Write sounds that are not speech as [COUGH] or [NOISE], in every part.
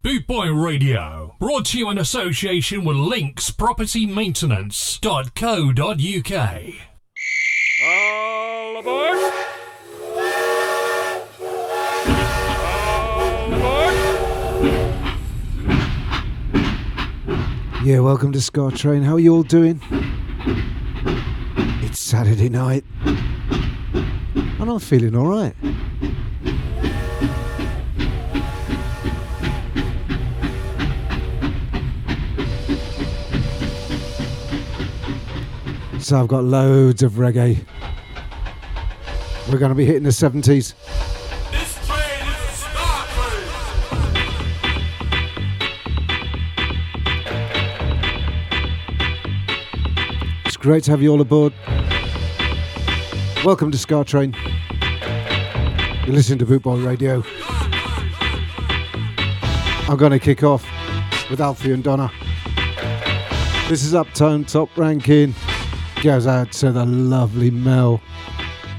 Boot Boy Radio, brought to you in association with Links Property Maintenance.co.uk. All aboard! All aboard! Yeah, welcome to Ska Train. How are you all doing? It's Saturday night. And I'm feeling alright. so I've got loads of reggae. We're going to be hitting the 70s. It's great to have you all aboard. Welcome to Ska Train. You're listening to Bootboy Radio. I'm going to kick off with Althea and Donna. This is Uptown Top Ranking goes out to the lovely Mel.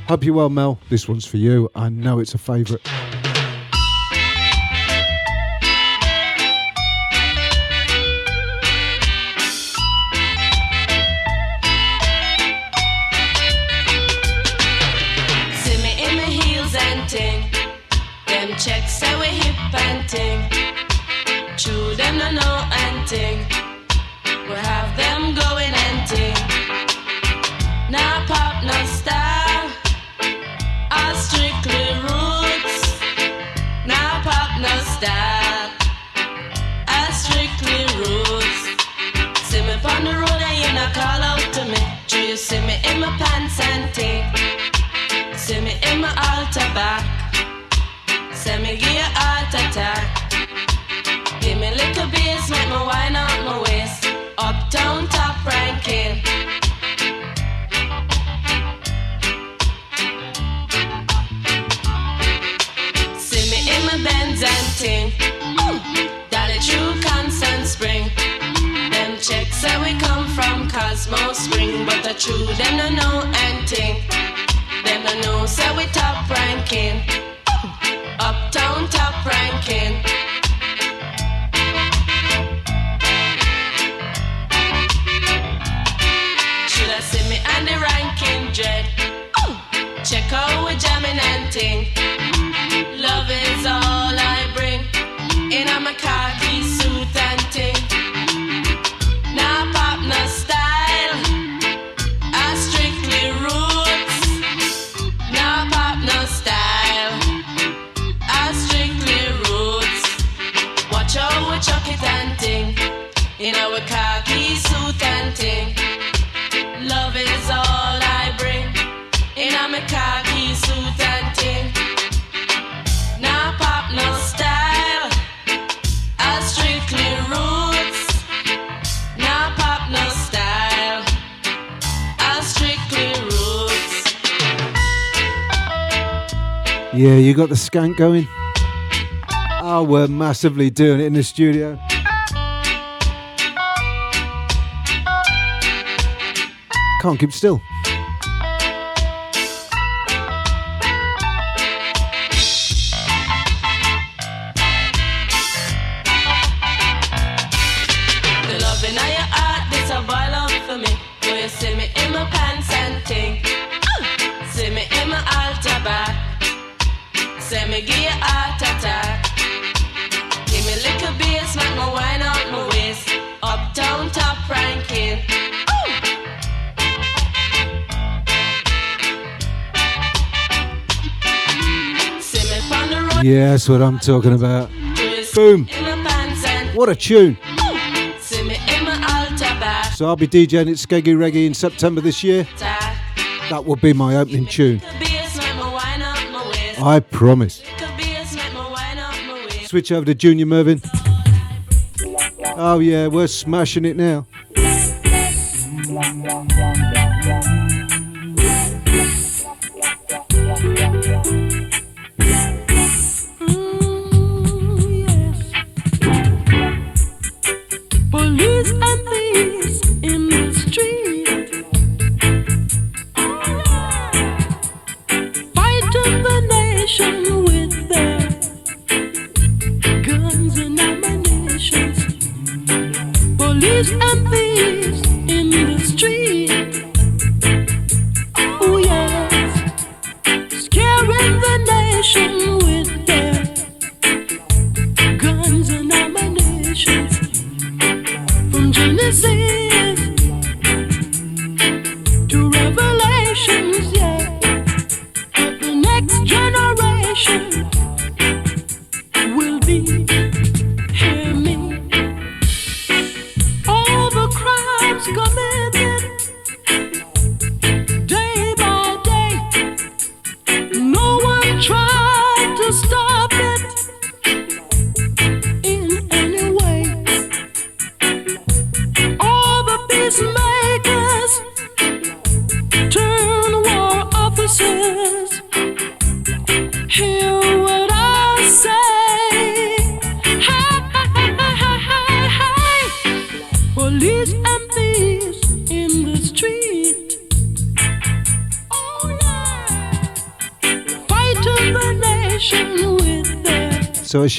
Hope you're well, Mel. This one's for you. I know it's a favourite. skank going? Oh, we're massively doing it in the studio. Can't keep still. That's what I'm talking about. Boom. What a tune. So I'll be DJing at Skeggy Reggae in September this year. That will be my opening tune. I promise. Switch over to Junior Murvin. Oh yeah, we're smashing it now.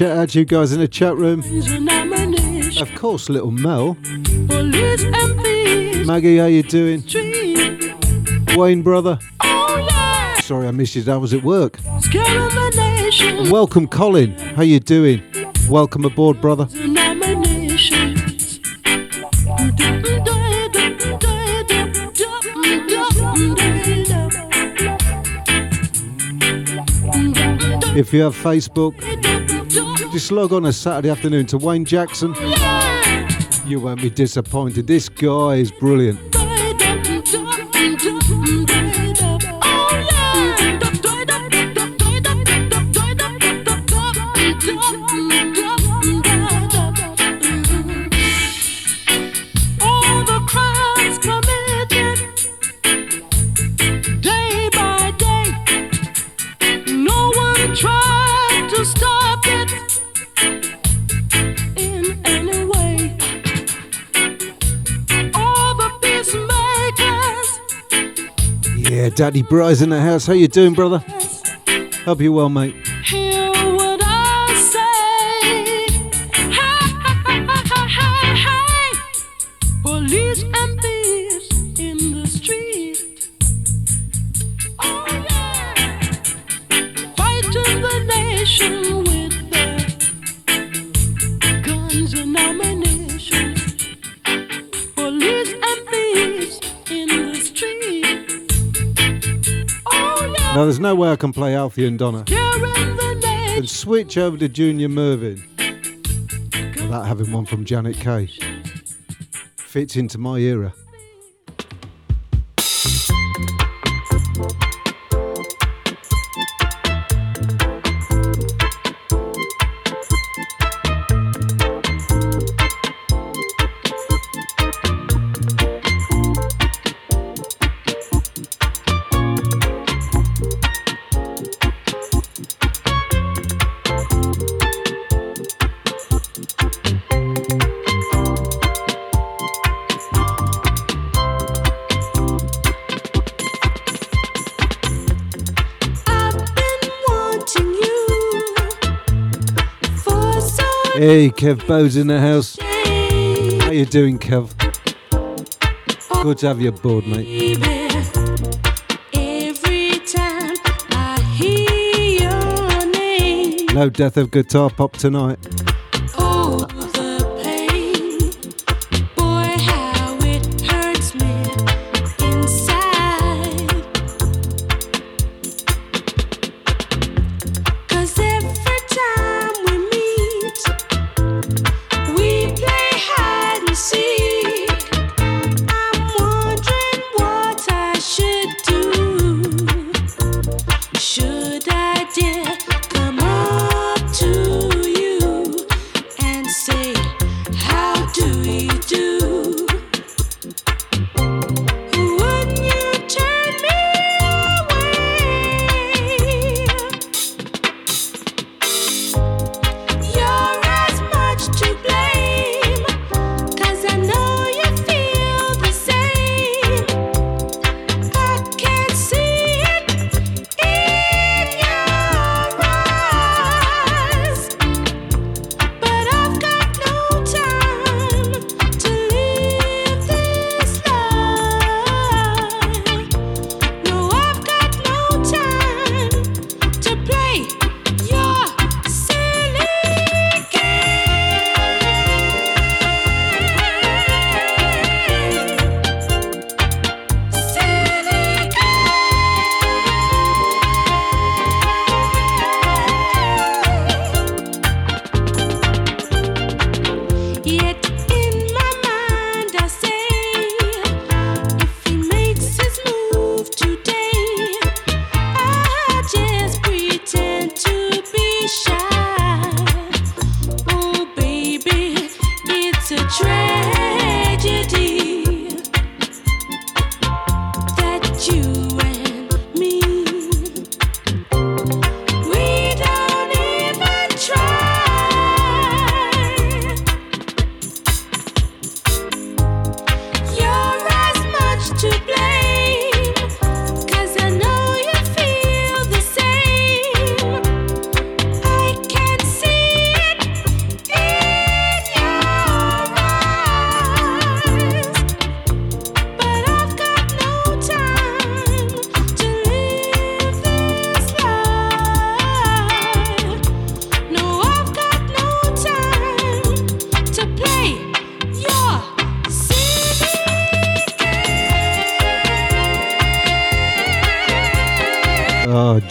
Shout out to you guys in the chat room. guns and ammunition. Of course, little Mel. Police and thieves Maggie, how you doing? Wayne, brother. Sorry I missed you. I was at work. Welcome, Colin. How you doing? Welcome aboard, brother. If you have Facebook, just log on a Saturday afternoon to Wayne Jackson. You won't be disappointed. This guy is brilliant. Daddy Bry's in the house. How you doing, brother? Hope you're well, mate. Now, there's no way I can play Althea and Donna Scaring the nation. and switch over to Junior Murvin without having one from Janet Kay. Fits into my era. Hey, Kev Bowes in the house. How you doing, Kev? Good to have you aboard, mate. baby. Every time I hear your name, No death of guitar pop tonight.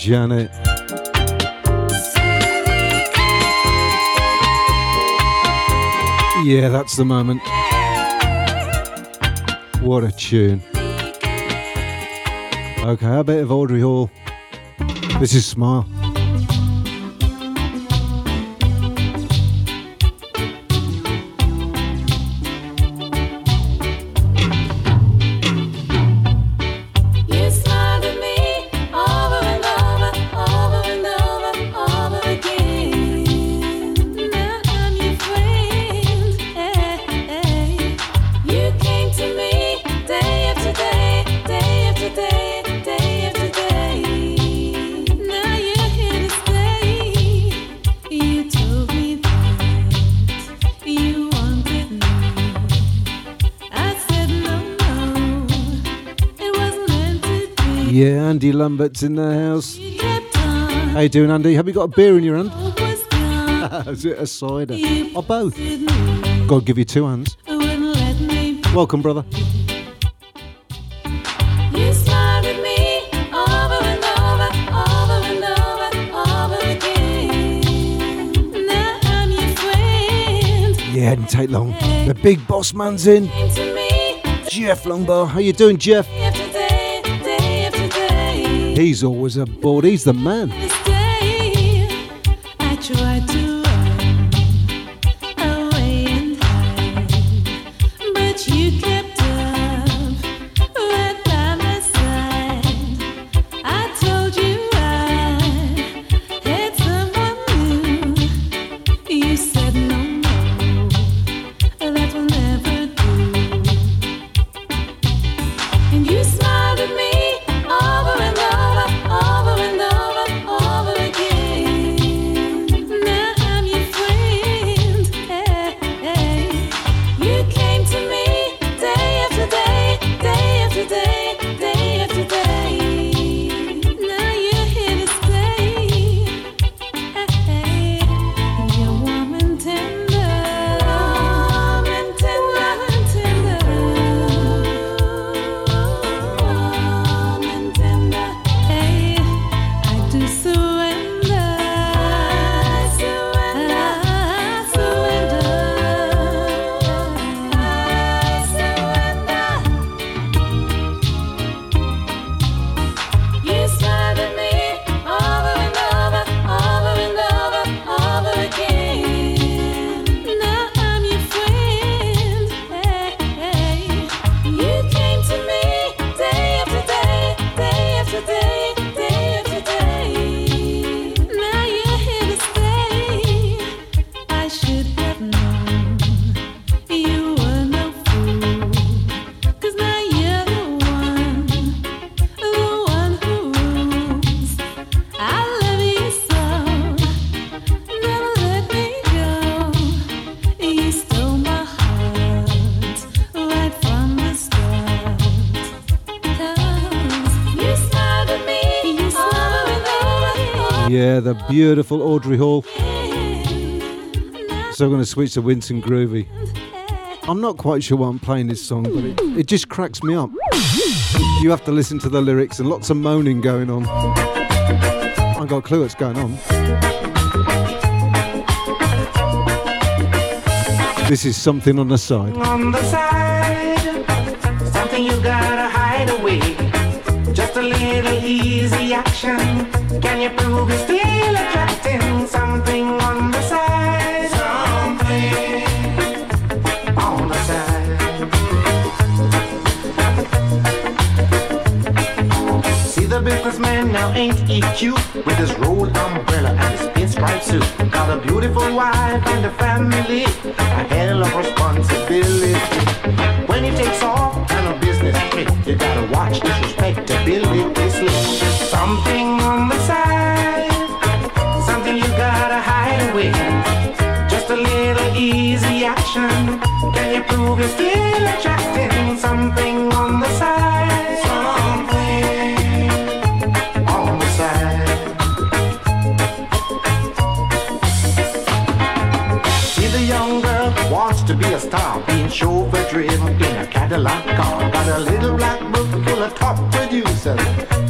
Janet. Yeah, that's the moment. What a tune. Okay, a bit of Audrey Hall. This is Smile. Lambert's in the house. You kept on, How you doing, Andy? Have you got a beer in your hand? hope was gone. [LAUGHS] Is it a cider? Or both? God give you two hands. wouldn't let me. be. Welcome, brother. You smiled at me over and over, over and over, over again. Now I'm your friend. Yeah, didn't take long. The big boss man's in. Came to me Jeff Longbar. How you doing, Jeff? Day. He's always aboard. He's the man. Yeah, the beautiful Audrey Hall. So I'm going to switch to Winston Groovy. I'm not quite sure why I'm playing this song, but it, it just cracks me up. You have to listen to the lyrics and lots of moaning going on. I have got a clue what's going on. This is something on the side. on the side. Something you gotta hide away. Just a little easy action. Can you prove you're cute with his rolled umbrella and his pinstripe suit. Got a beautiful wife and a family, a hell of responsibility. When he takes off on a business trip, you gotta watch his respectability slip. Something on the side, something you gotta hide away. Just a little easy action. Can you prove you're still a little black book full of top producers.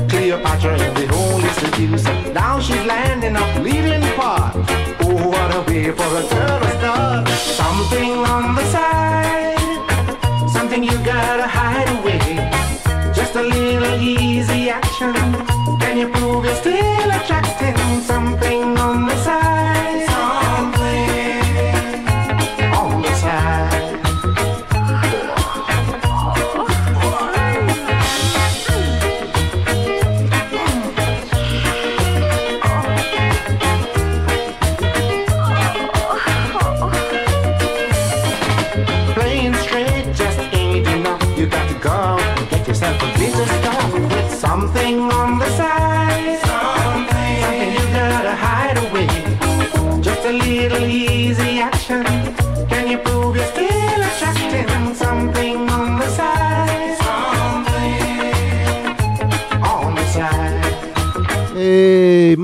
Cleopatra is the only seducer. Now she's landing up leading part. Oh, what a way for a girl to start. Something on the side, something you gotta hide away. Just a little easy action, can you prove you're still.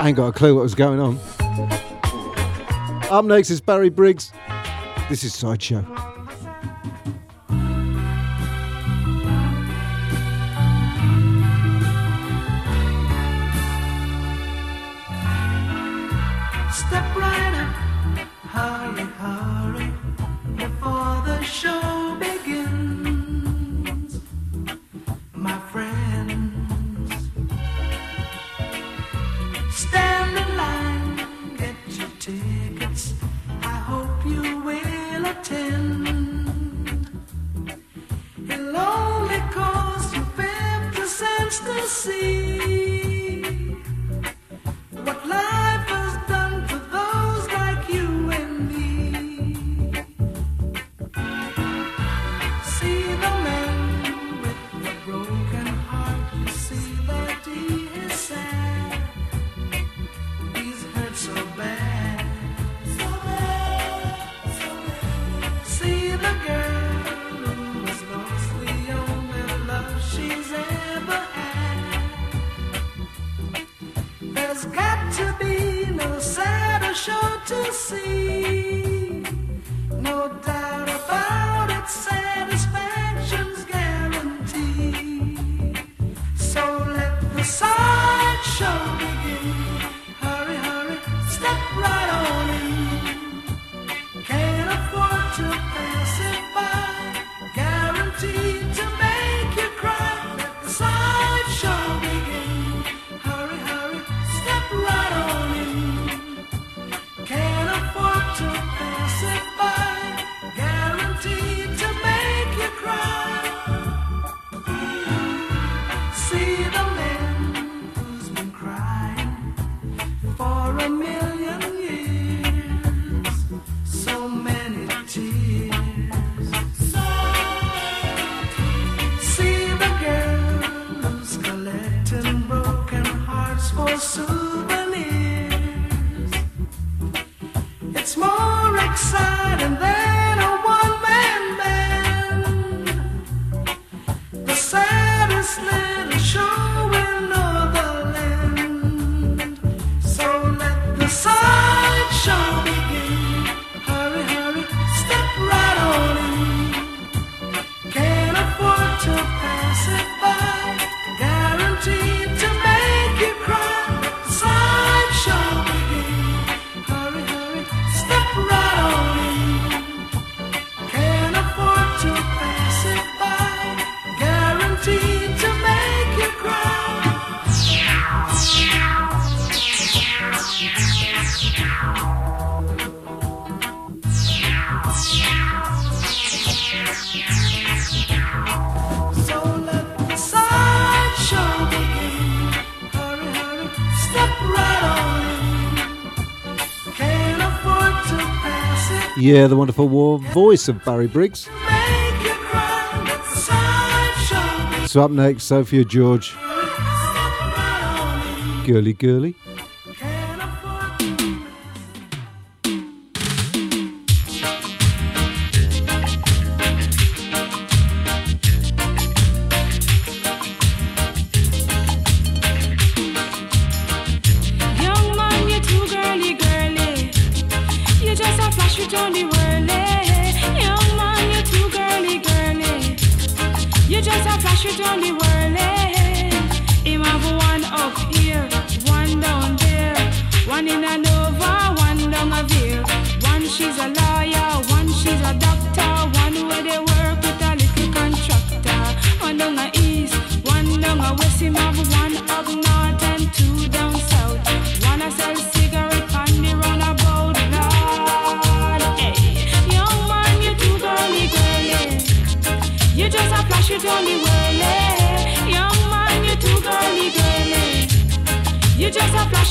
I ain't got a clue what was going on. Up next is Barry Biggs. This is Sideshow. Yeah, the wonderful war voice of Barry Biggs. So up next, Sophia George, girly girly.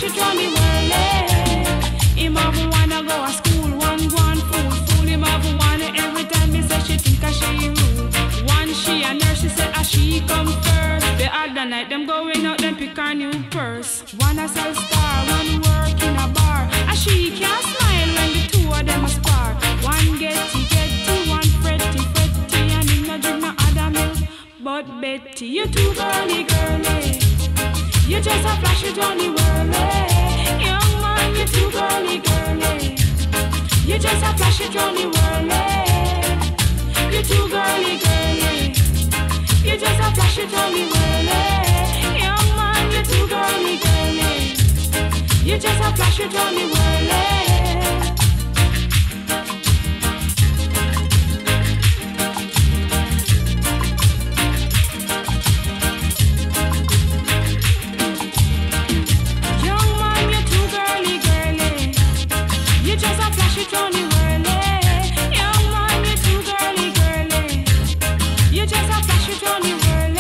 A flash it on the whirly. Him have wanna go to school, one go on fool, fool him have one every time me say she think a she rude. One she a nurse, she say a she come first. The other night them going out, them pick her new purse. One a sell star, one work in a bar. A she can't smile when the two of them a spar. One getty getty, one fretty fretty, and him no drink no other milk. But Betty, you too girly girly. Eh? You just a flash it on whirly. Young man, you too girly girly. You just a flash it on the whirly. You too girly girly. You just a flash it on whirly. Young man, you too girly girly. You just a flash it on whirly.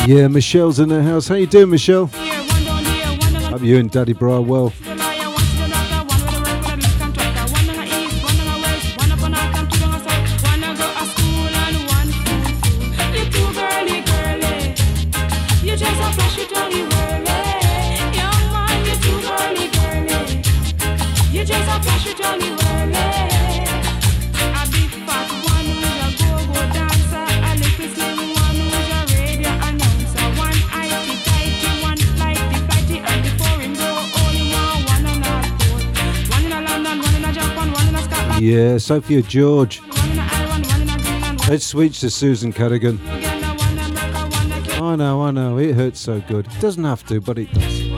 Yeah, Michelle's in the house. How you doing, Michelle? Here, one down here, one down Hope you and Daddy Bri are well. Yeah, Sophia George. Let's switch to Susan Kenya. I know, I know. It hurts so good. It doesn't have to, but it does.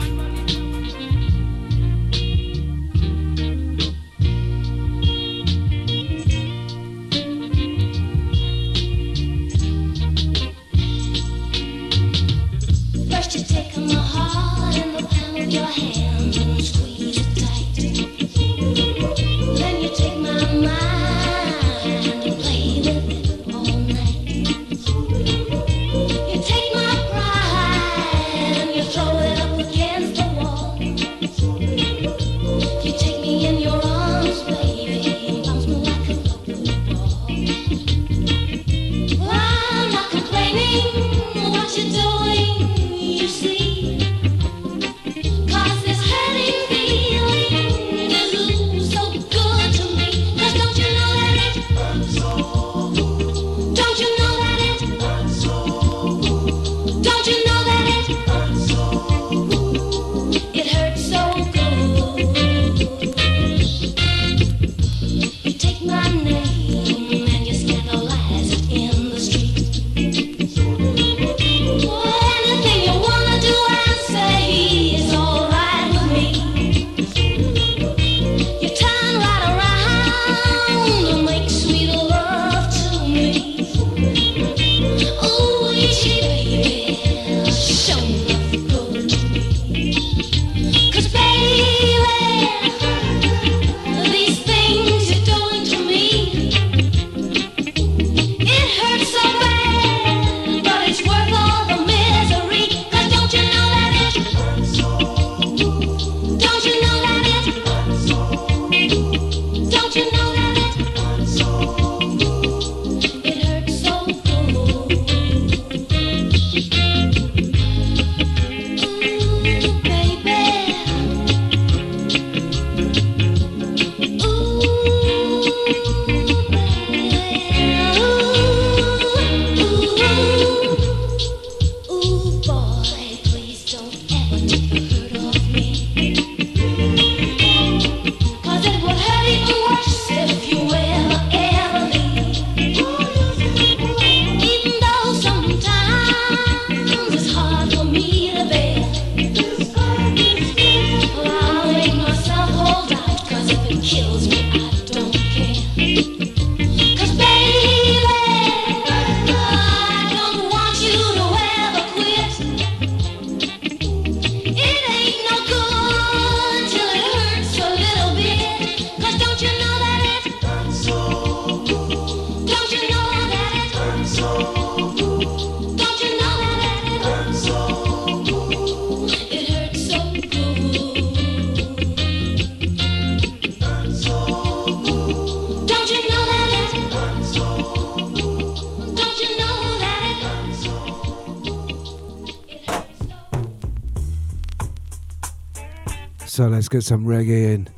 get some reggae in.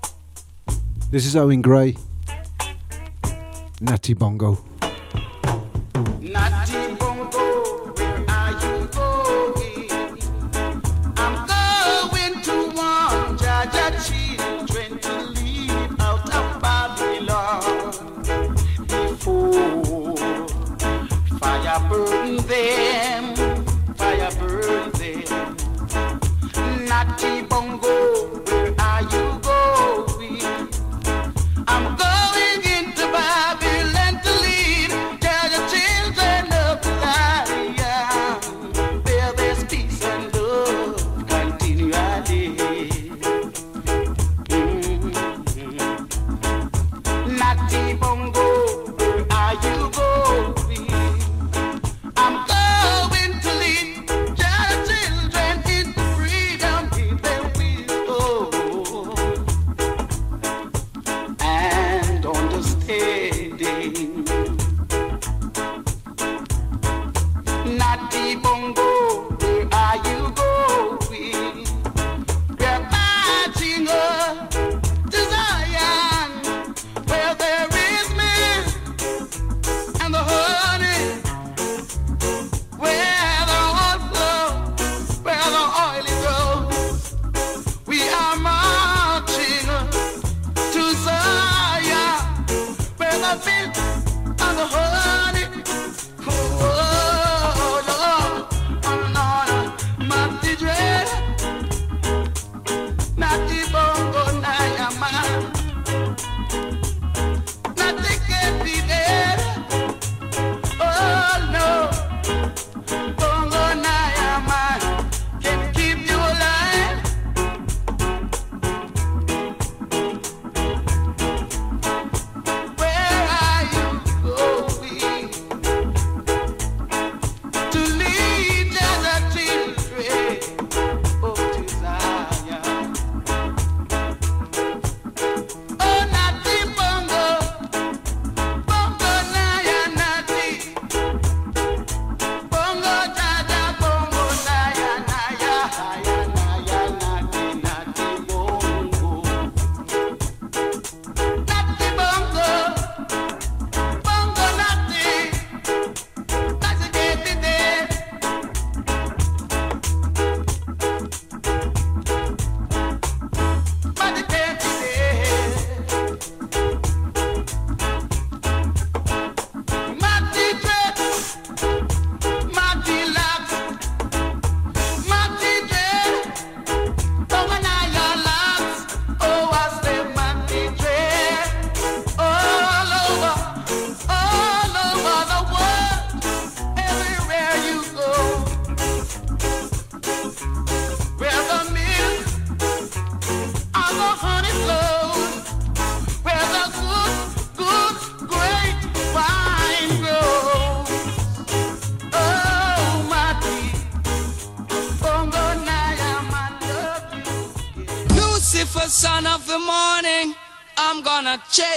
This is Owen Gray, Natty Bongo.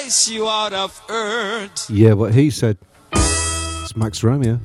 price you out of earth. Yeah, what he said. It's Max Romeo.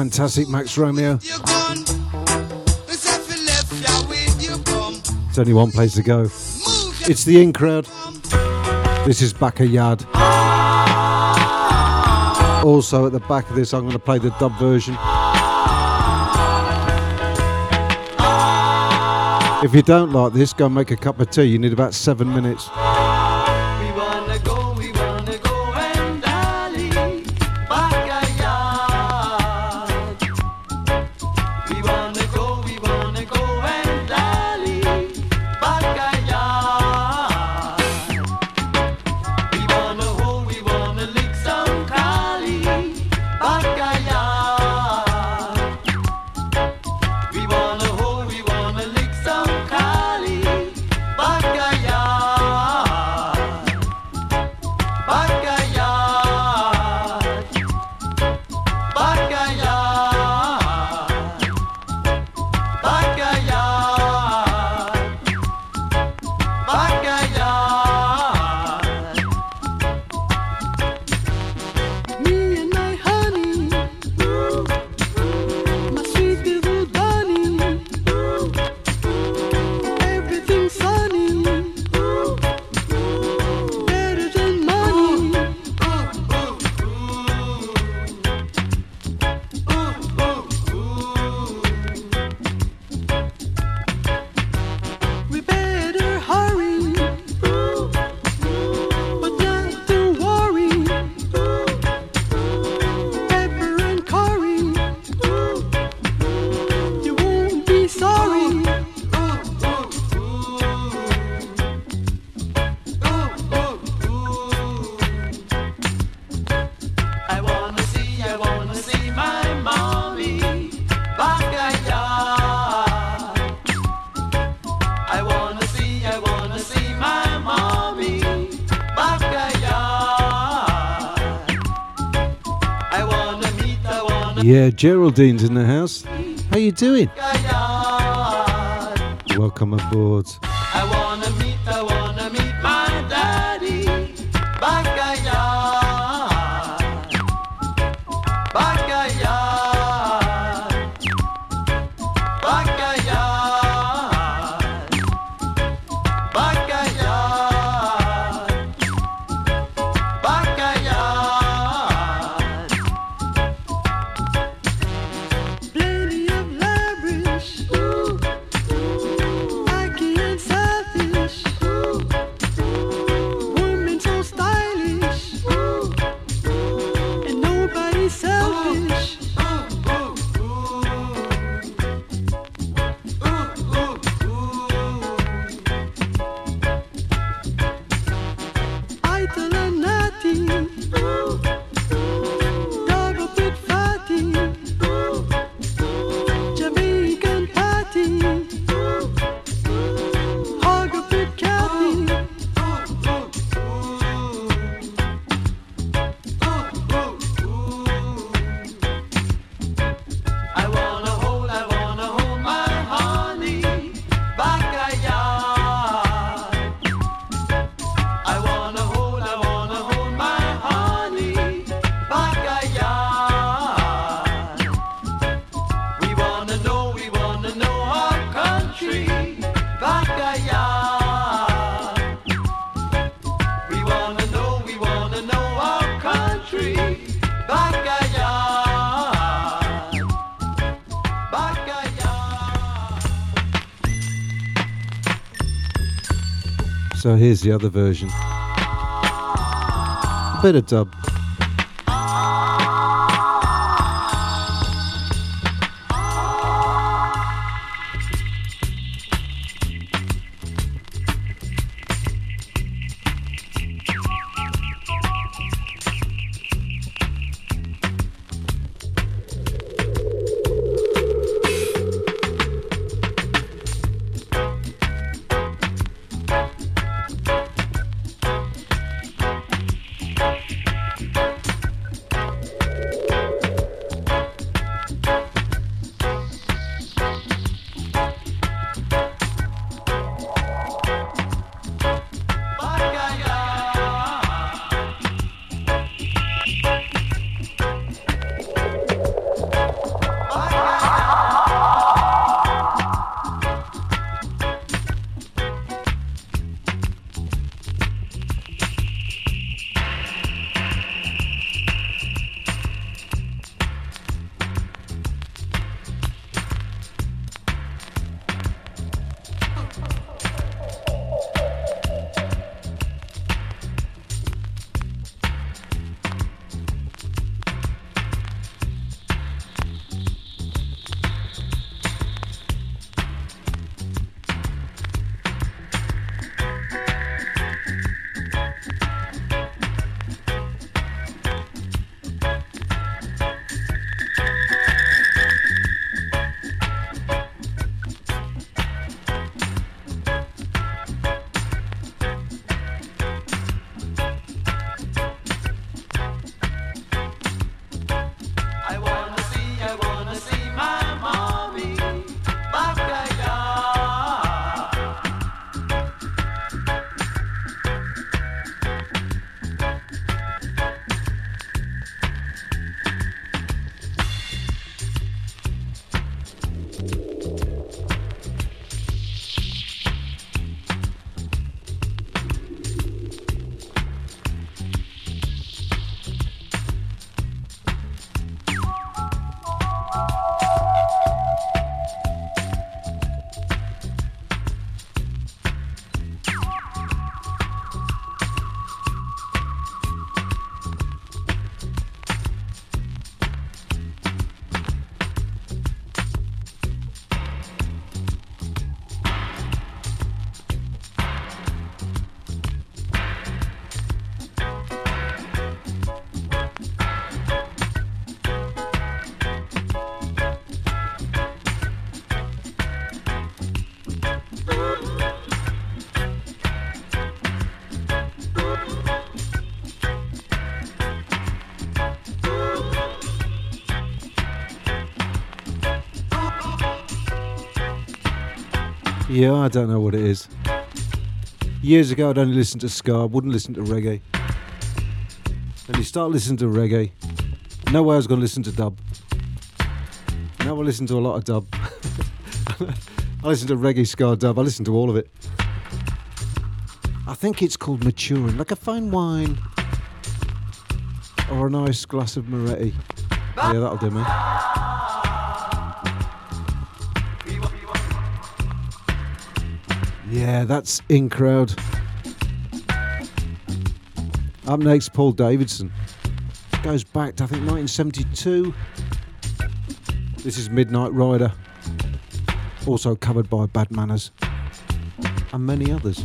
fantastic Max Romeo. It's only one place to go. It's the in crowd. This is Back a Yard. Also, at the back of this, I'm going to play the dub version. If you don't like this, go and make a cup of tea. You need about seven minutes. Geraldine's in the house. How you doing? Welcome aboard. I wanna meet, I wanna meet. So here's the other version. A Bit of dub. Yeah, I don't know what it is. Years ago, I'd only listen to ska, wouldn't listen to reggae. Then you start listening to reggae. No way I was going to listen to dub. Now I listen to a lot of dub. [LAUGHS] I listen to reggae, ska, dub. I listen to all of it. I think it's called maturing, like a fine wine or a nice glass of Moretti. Yeah, that'll do me. Yeah, that's in crowd. Up next, Paul Davidson. Goes back to I think 1972. This is Midnight Rider, also covered by Bad Manners and many others.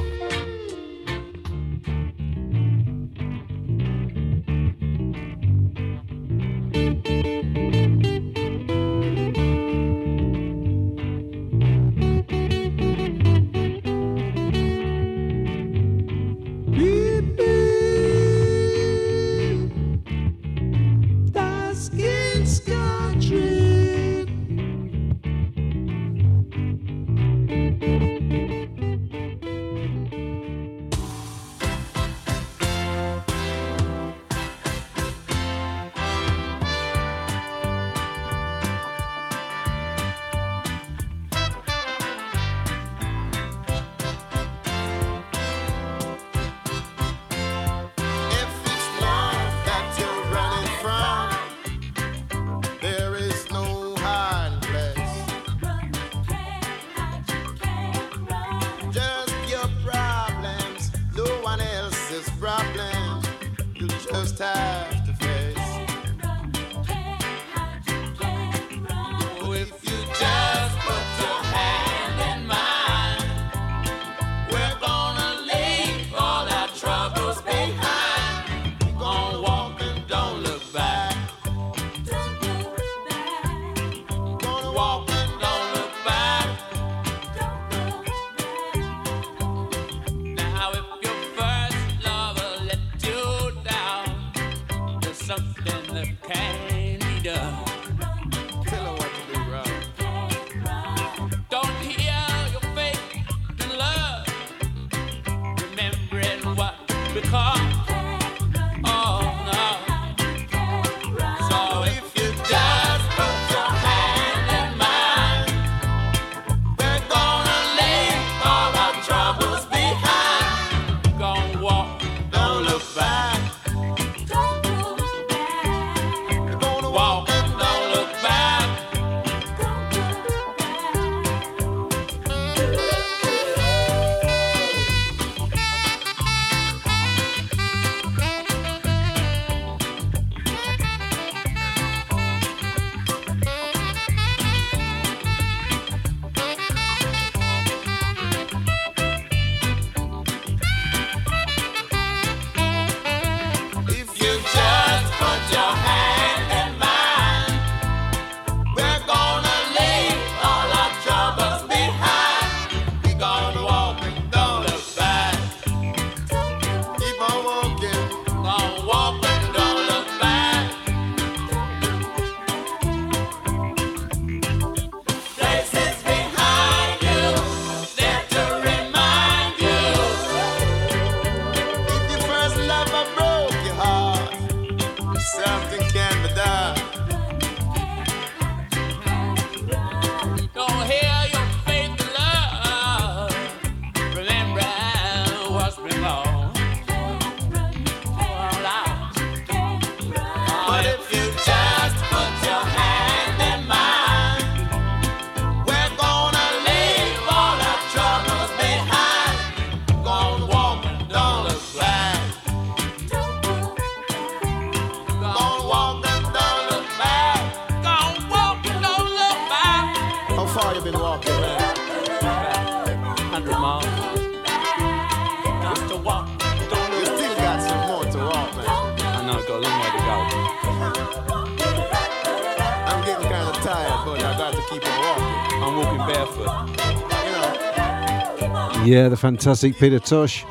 Yeah, the fantastic Peter Tosh.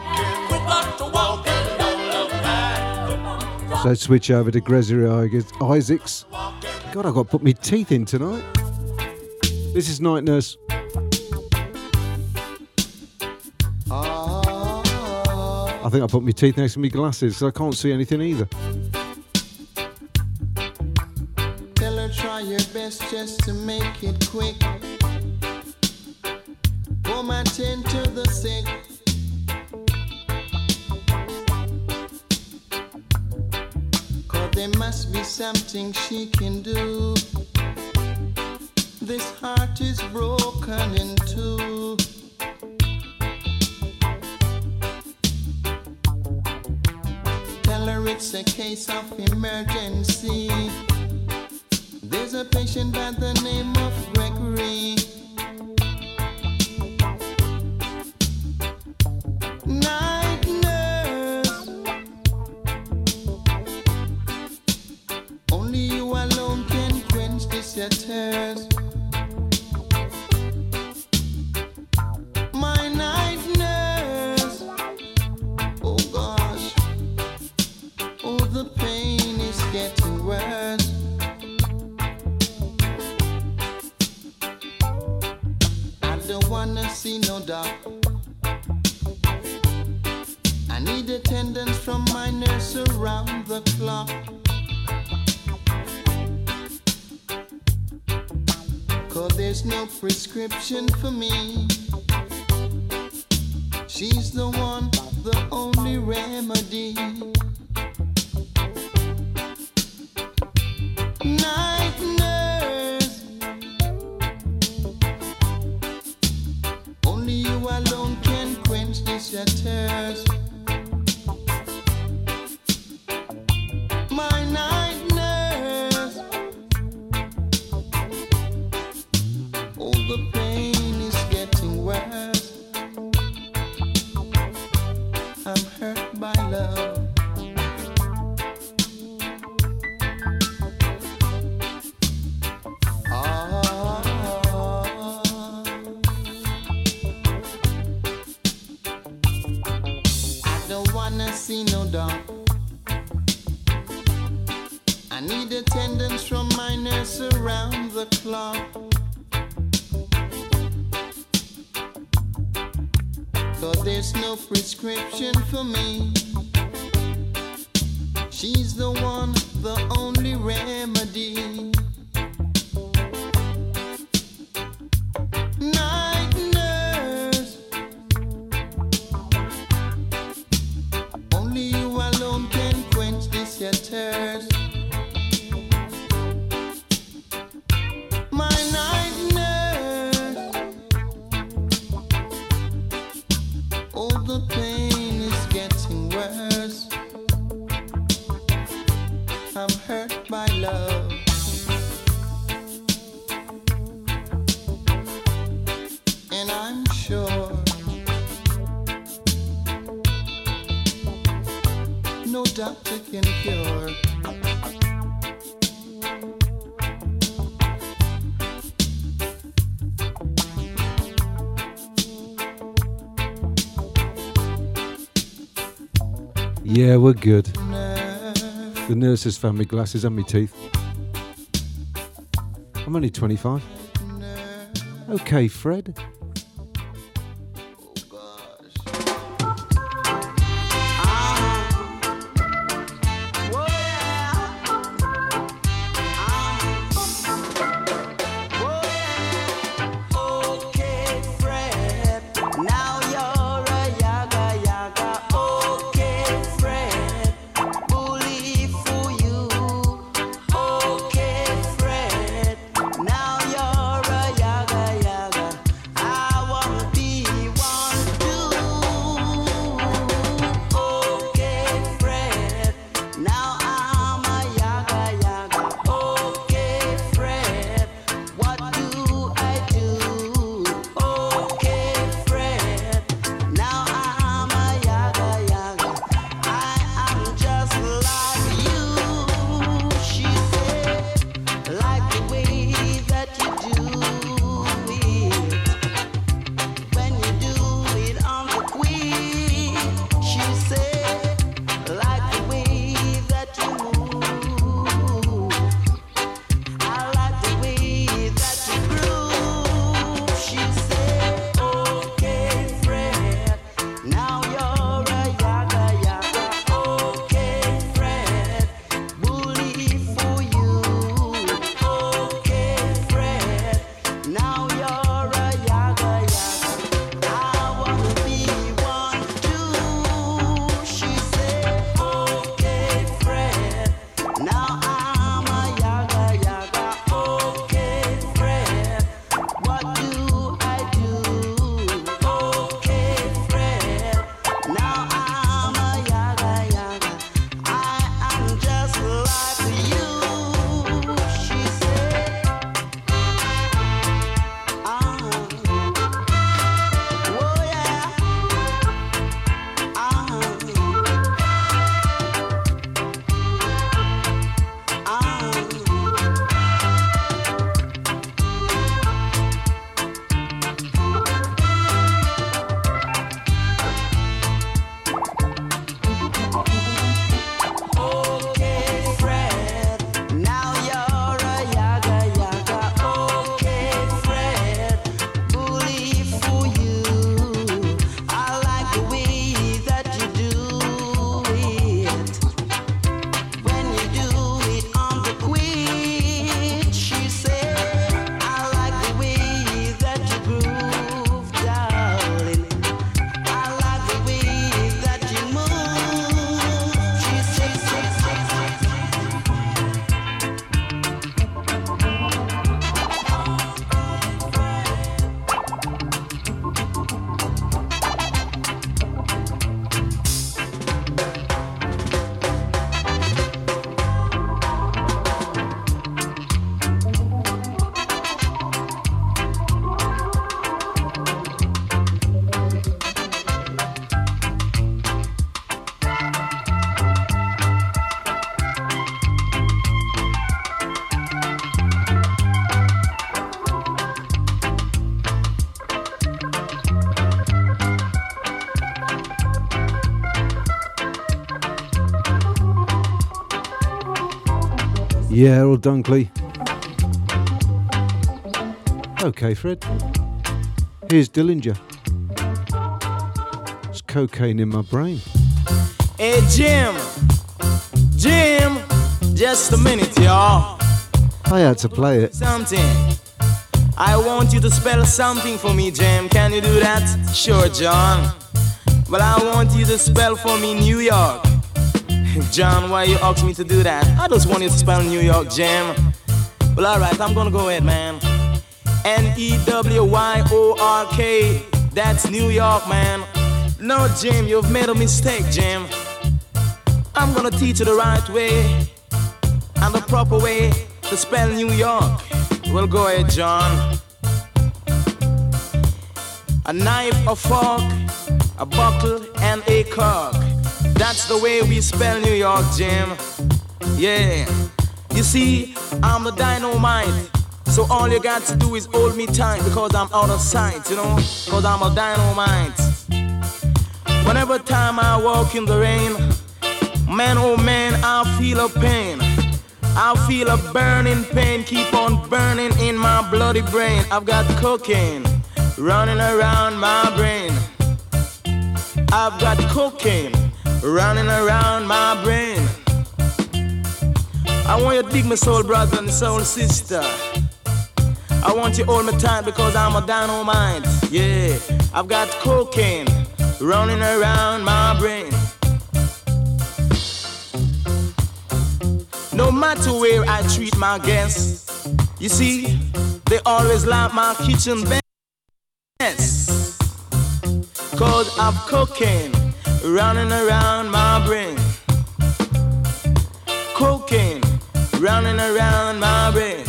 So switch over to Gregory Isaacs. God, I've got to put my teeth in tonight. This is Night Nurse. I think I put my teeth next to my glasses because I can't see anything either. prescription for me. She's the one, the only remedy. Now prescription for me. Yeah, we're good. The nurse has found me glasses and my teeth. I'm only 25. Okay, Fred. Yeah, Errol Dunkley. Okay, Fred. Here's Dillinger. It's cocaine in my brain. Hey Jim, Jim, just a minute, y'all. I had to play it. Something. I want you to spell something for me, Jim. Can you do that? Sure, John. Well, I want you to spell for me New York. John, why you ask me to do that? I just want you to spell New York, Jim. Well, alright, I'm gonna go ahead, man. N E W Y O R K. That's New York, man. No, Jim, you've made a mistake, Jim. I'm gonna teach you the right way and the proper way to spell New York. Well, go ahead, John. A knife, a fork, a bottle, and a cork. That's the way we spell New York, Jim. Yeah. You see, I'm the dynamite. So all you got to do is hold me tight because I'm out of sight, you know? Because I'm a dynamite. Whenever time I walk in the rain, man oh man, I feel a pain. I feel a burning pain, keep on burning in my bloody brain. I've got cocaine running around my brain. I've got cocaine running around my brain. I want you to dig my soul brother and soul sister. I want you all my time because I'm a dynamite. Yeah, I've got cocaine running around my brain. No matter where I treat my guests, you see, they always like my kitchen best. Cause I've cocaine running around my brain. Cocaine running around my brain.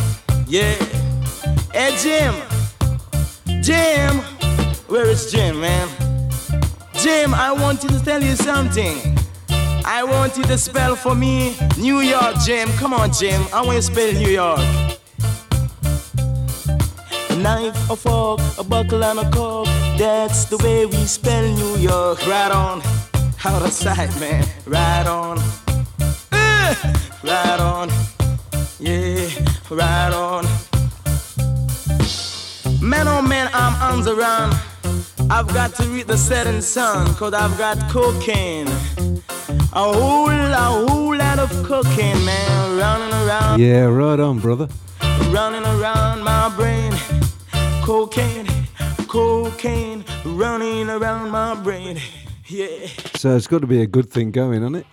Yeah. Hey Jim, Jim, where is Jim, man? Jim, I want you to tell you something. I want you to spell for me New York, Jim. Come on, Jim. I want you to spell New York. A knife, a fork, a buckle, and a cork. That's the way we spell New York. Right on. Out of sight, man. Right on. Uh, right on. Yeah, right on. Man, oh man, I'm on the run. I've got to read the setting sun, cause I've got cocaine. A whole, a whole lot of cocaine, man, running around, Yeah, right on, brother. running around my brain. Cocaine, cocaine, running around my brain. Yeah. So it's got to be a good thing going, hasn't it?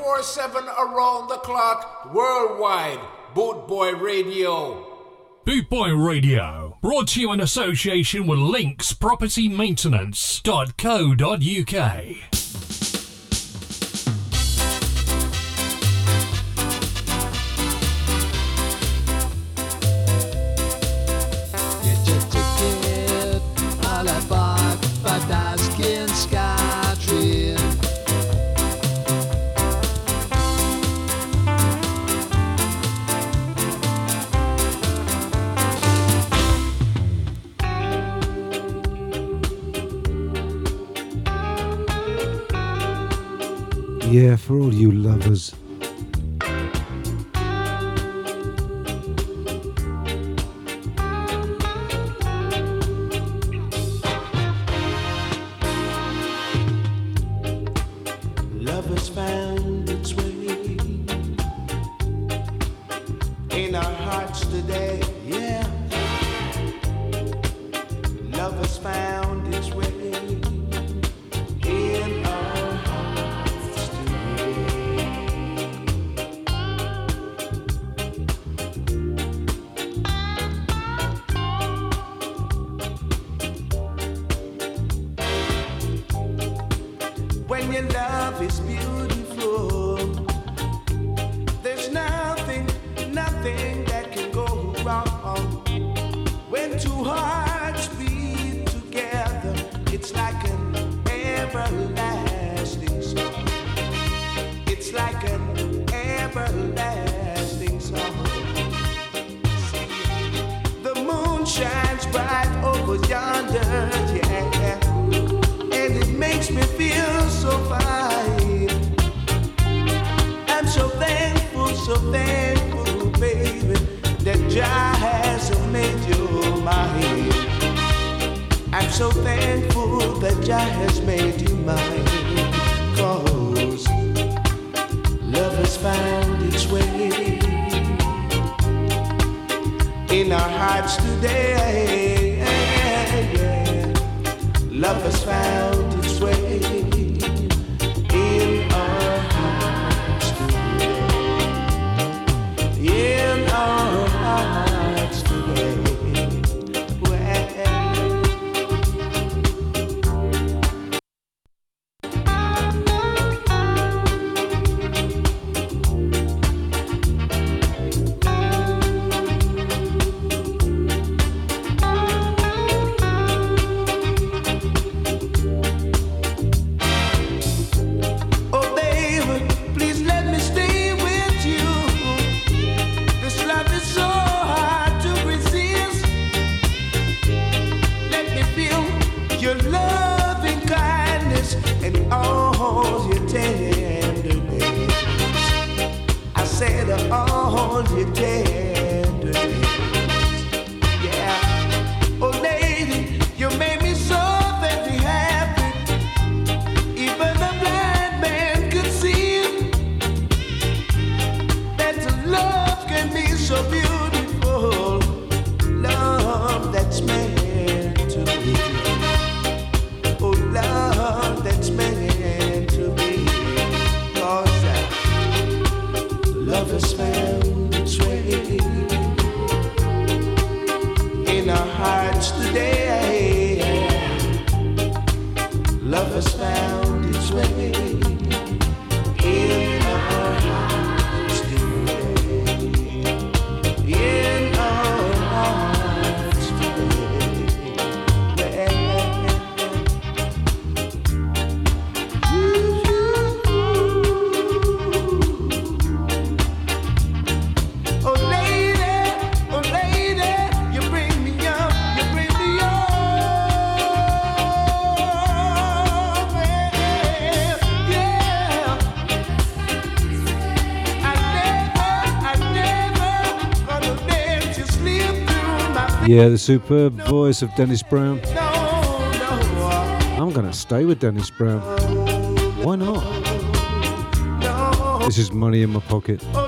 24 7 around the clock worldwide. Boot Boy Radio. Boot Boy Radio, brought to you in association with Links Property Maintenance.co.uk. for all you lovers. Yeah, the superb voice of Dennis Brown. I'm going to stay with Dennis Brown. Why not? This is money in my pocket. Oh,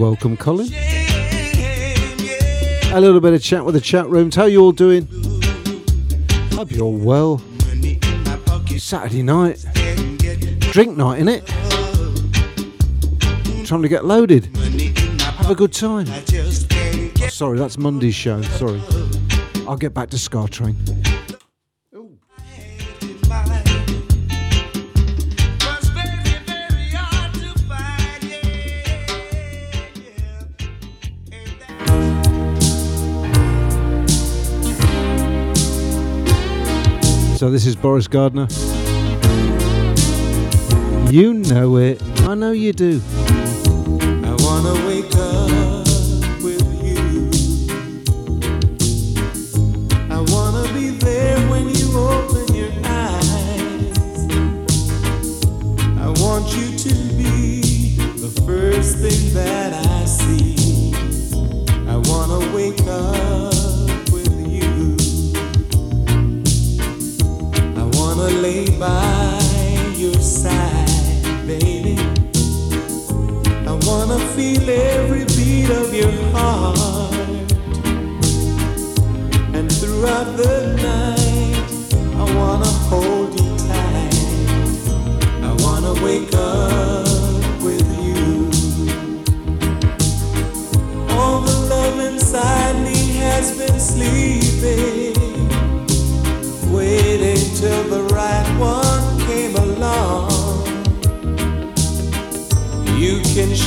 welcome, Colin. A little bit of chat with the chat rooms. How you all doing? Hope you're well. Saturday night, drink night, in it. Trying to get loaded. Have a good time. Oh, sorry, that's Monday's show. Sorry. I'll get back to Ska Train. So this is Boris Gardiner. You know it. I know you do. I wanna wake up. By your side, baby. I wanna feel every beat of your heart. And throughout the night, I wanna hold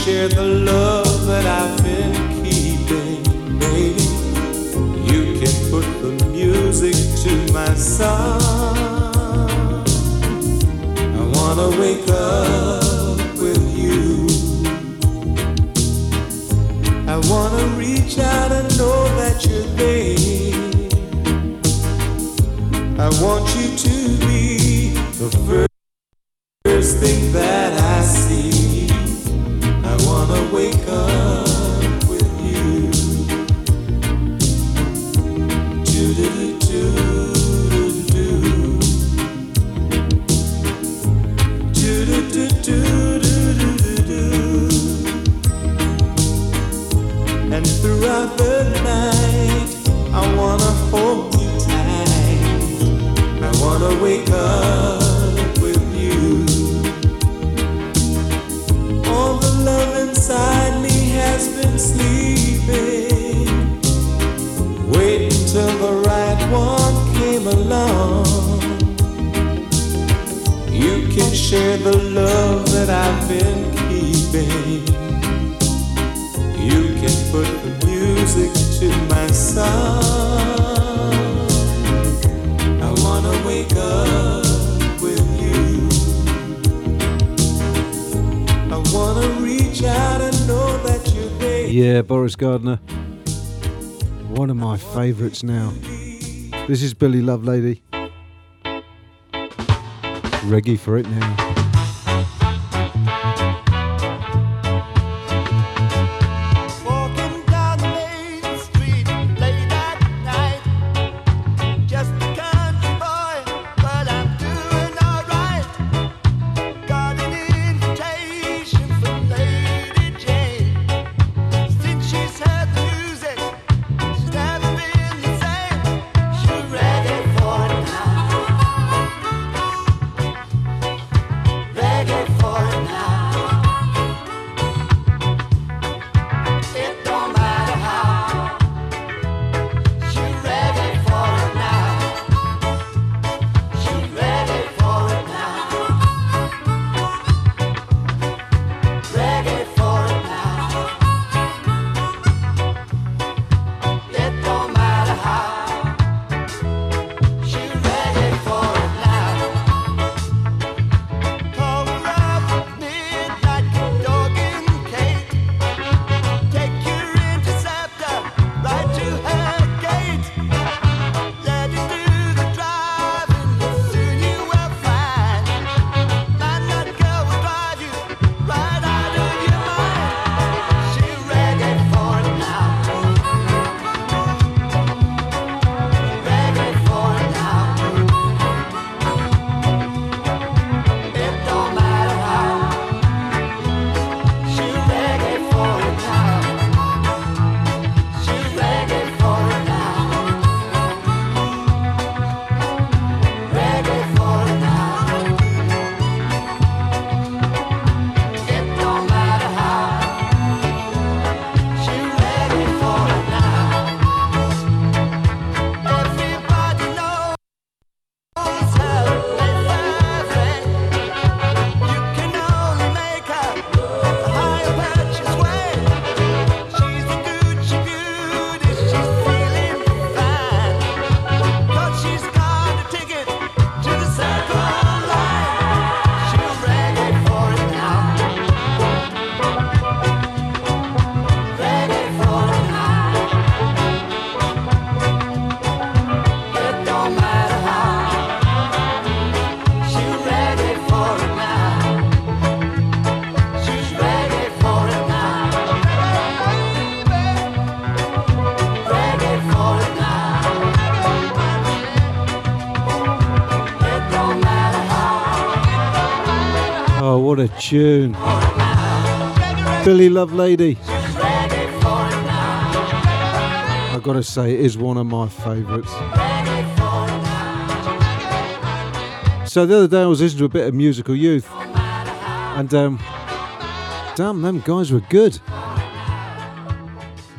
share the love that I've been keeping, baby. You can put the music to my song. I wanna wake up with you. I wanna reach out and know that you're there. I want you to be the first thing that I share the love that I've been keeping. You can put the music to my song. I wanna wake up with you. I wanna reach out and know that you're there. Yeah, Boris Gardiner. One of my favourites now. This is Billy Lovelady. Reggae for it now. tune. Billy Lovelady. i got to say, it is one of my favourites. So the other day I was listening to a bit of Musical Youth, and um, damn, them guys were good.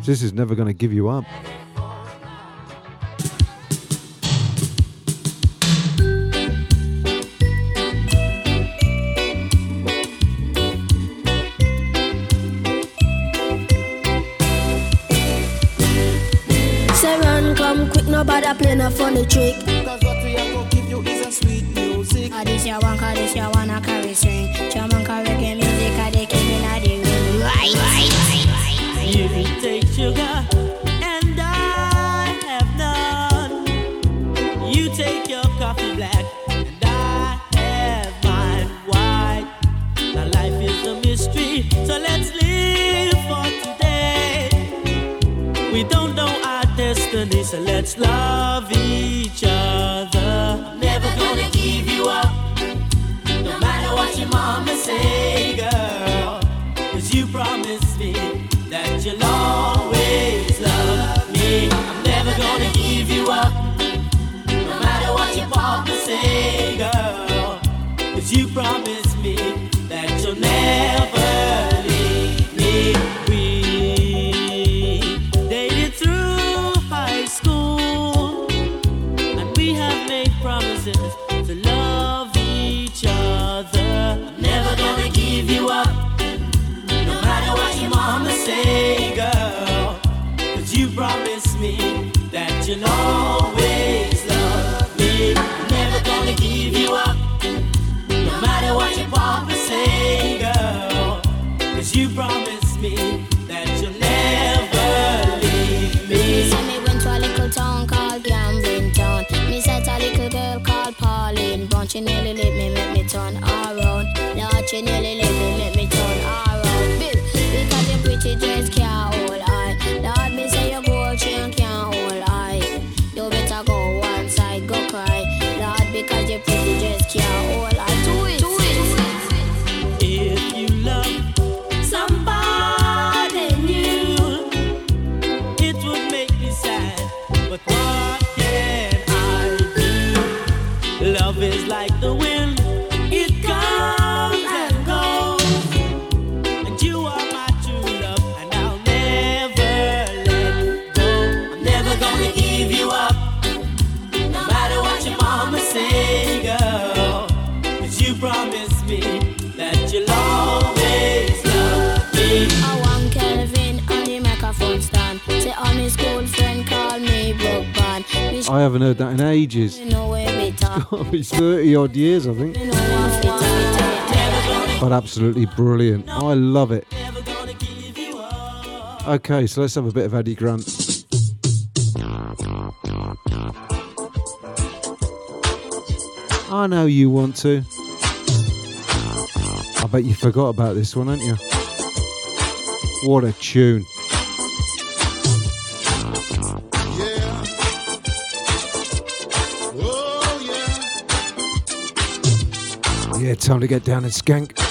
This is never going to give you up. odd years, I think. But absolutely brilliant. Oh, I love it. Okay, so let's have a bit of Eddie Grant. I know you want to. I bet you forgot about this one, haven't you? What a tune. Yeah, time to get down and skank.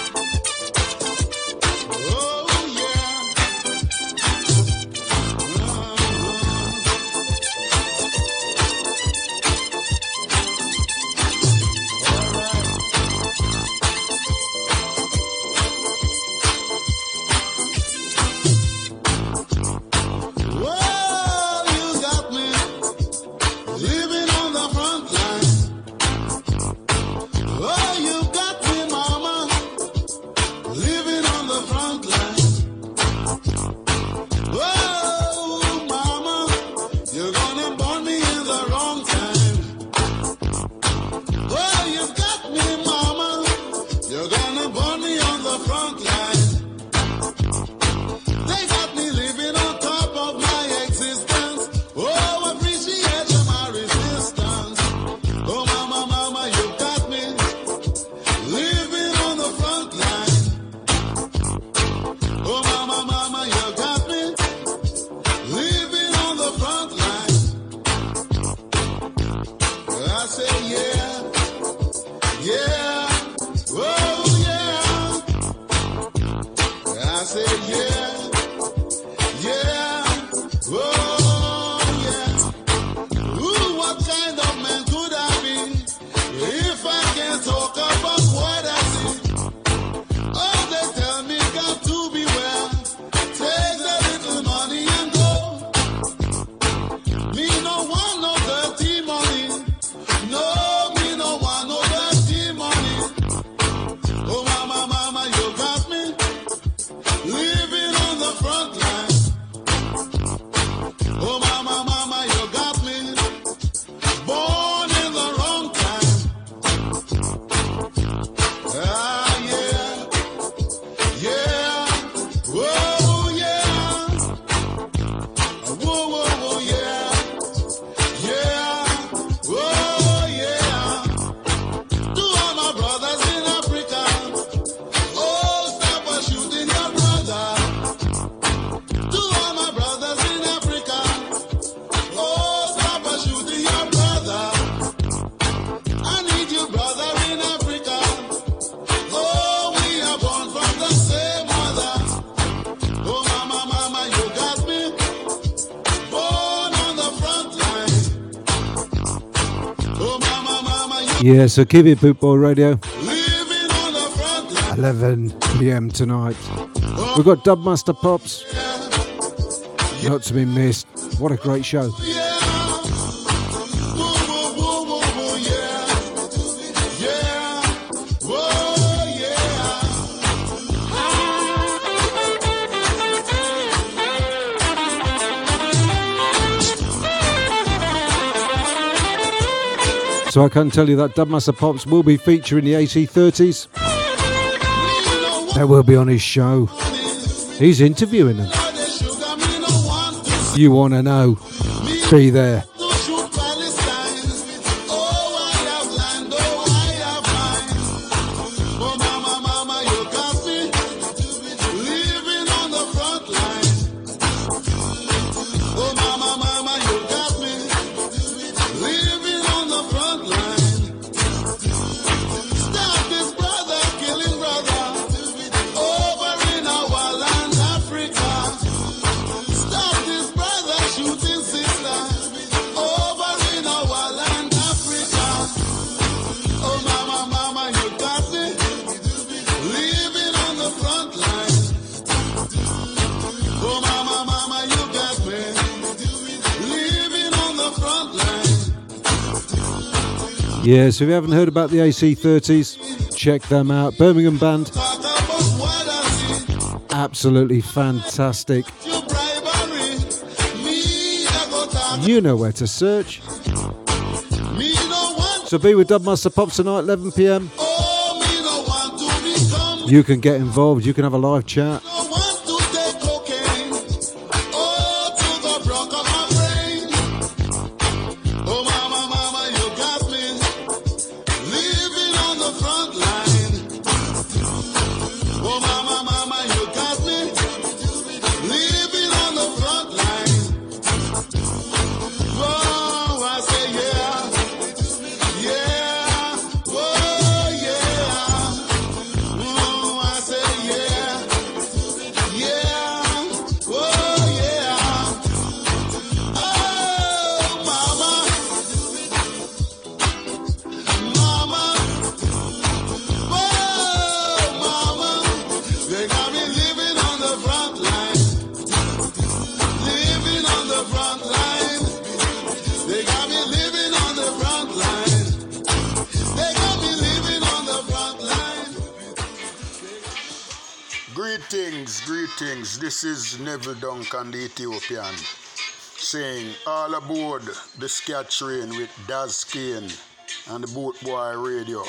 Yeah, so keep it Bootboy Radio. living on the front line. 11 pm tonight. We've got Dubmaster Pops. Not to be missed. What a great show. So I can tell you that Dubmaster Pops will be featuring the AC30s. They will be on his show. He's interviewing them. You want to know? Be there. Yeah, so if you haven't heard about the AC30s, check them out. Birmingham band. Absolutely fantastic. You know where to search. So be with Dubmaster Pops tonight, 11 pm. You can get involved, you can have a live chat. Duncan, the Ethiopian, saying all aboard the Ska Train with Daz Kane and the Boot Boy Radio.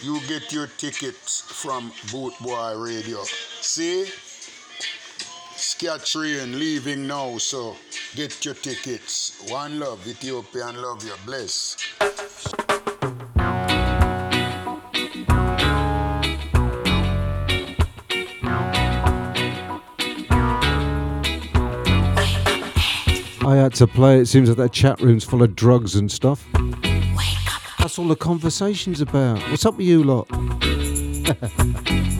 You get your tickets from Boot Boy Radio. See? Ska Train leaving now, so get your tickets. One love, Ethiopian love you. Bless. Had to play. It seems like that chat room's full of drugs and stuff. That's all the conversation's about. What's up with you lot? [LAUGHS]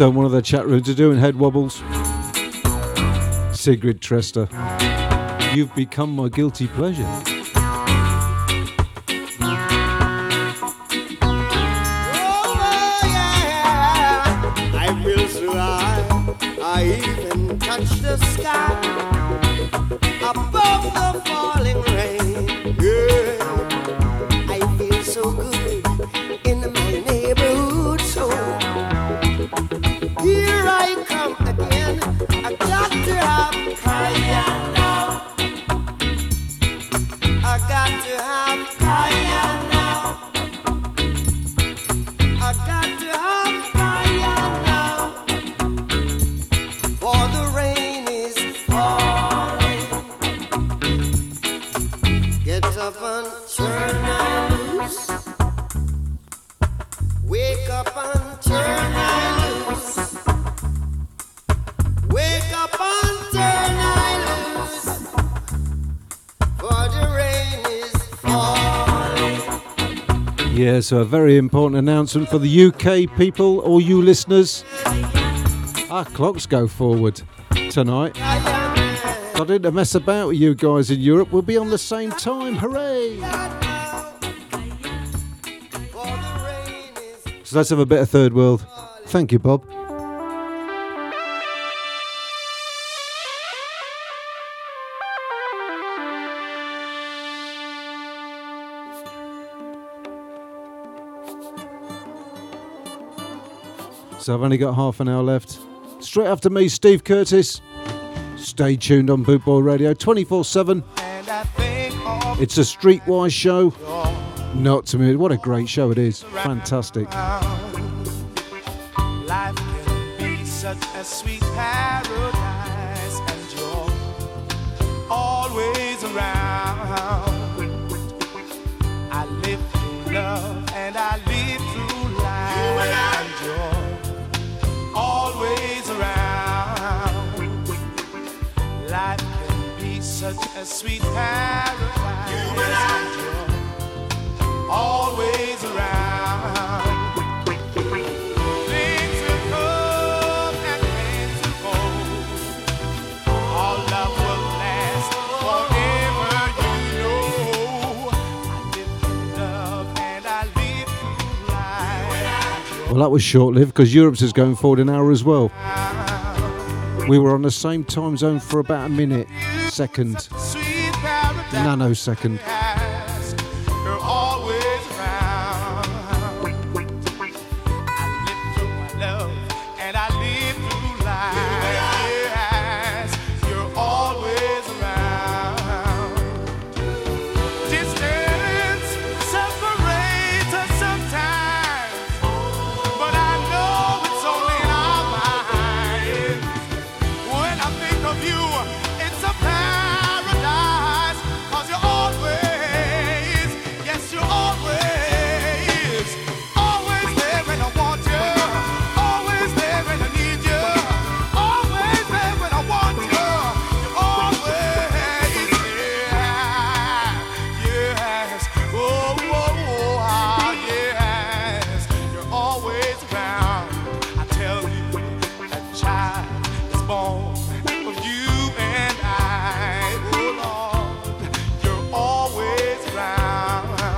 So one of the chat rooms are doing head wobbles. Sigrid Trester. You've become my guilty pleasure. So a very important announcement for the UK people, all you listeners. Our clocks go forward tonight. I didn't mess about with you guys in Europe. We'll be on the same time. Hooray! So let's have a bit of third world. Thank you, Bob. So I've only got half an hour left. Straight after me, Steve Curtis. Stay tuned on Boot Boy Radio 24 7. It's a streetwise show. Not to me. What a great show it is. Fantastic. Life can be such a sweet love and I live through life. Well, that was short lived because Europe's is going forward an hour as well. We were on the same time zone for about a minute, second, nanosecond.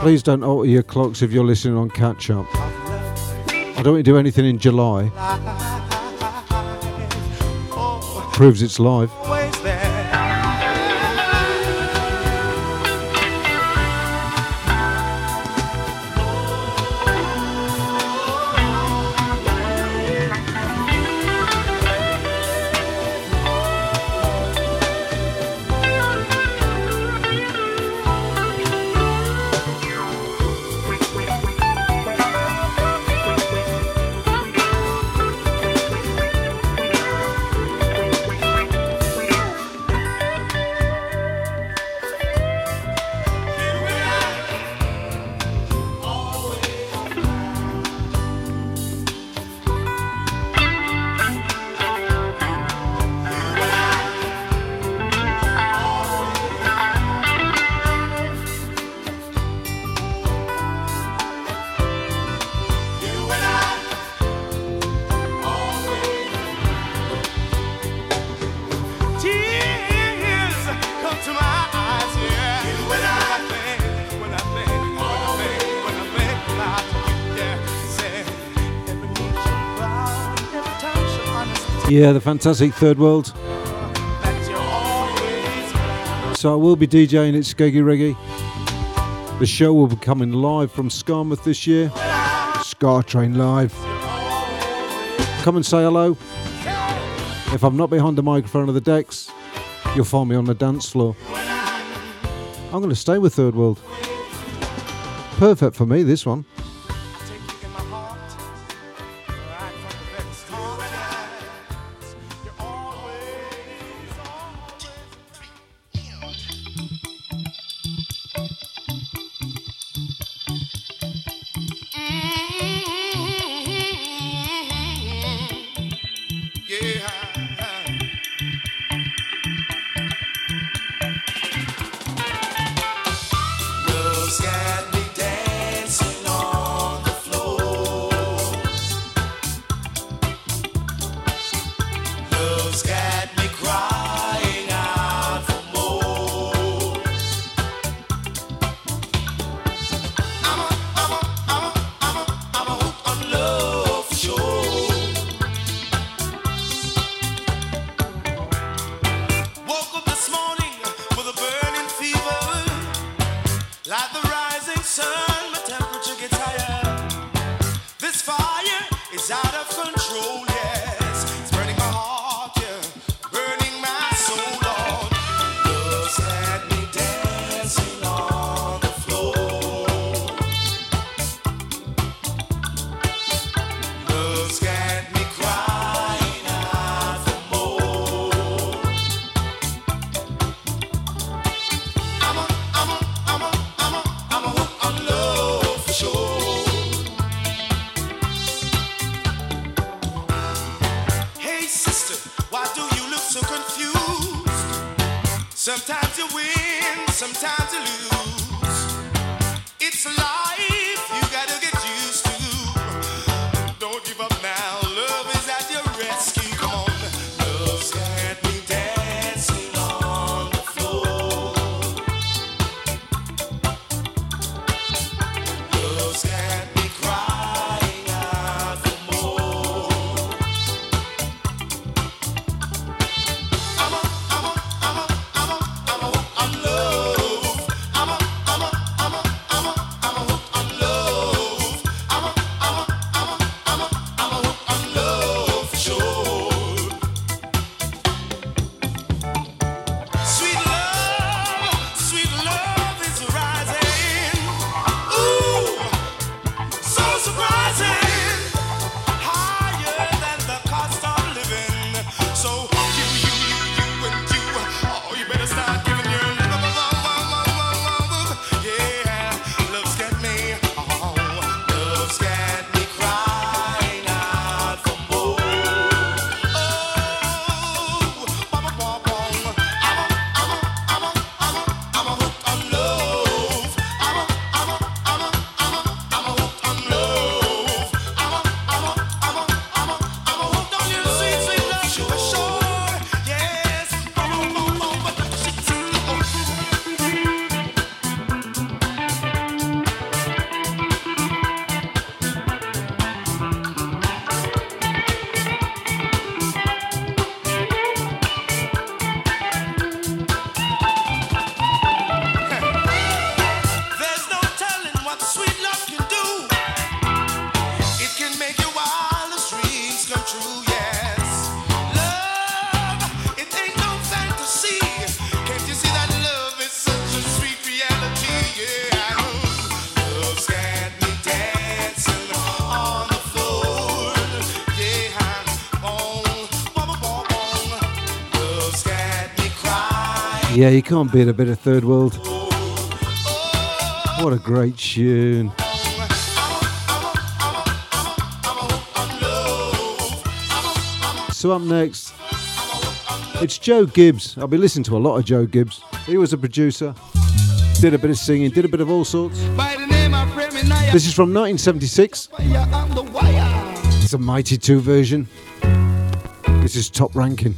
Please don't alter your clocks if you're listening on catch up. I don't want to do anything in July. Proves it's live. Yeah, the fantastic Third World. So I will be DJing at Skeggy Reggae. The show will be coming live from Skamouth this year. Ska Train Live. Come and say hello. If I'm not behind the microphone or the decks, you'll find me on the dance floor. I'm going to stay with Third World. Perfect for me, this one. Yeah, you can't beat a bit of Third World. What a great tune. So, up next, it's Joe Gibbs. I've been listening to a lot of Joe Gibbs. He was a producer, did a bit of singing, did a bit of all sorts. This is from 1976. It's a Mighty 2 version. This is top ranking.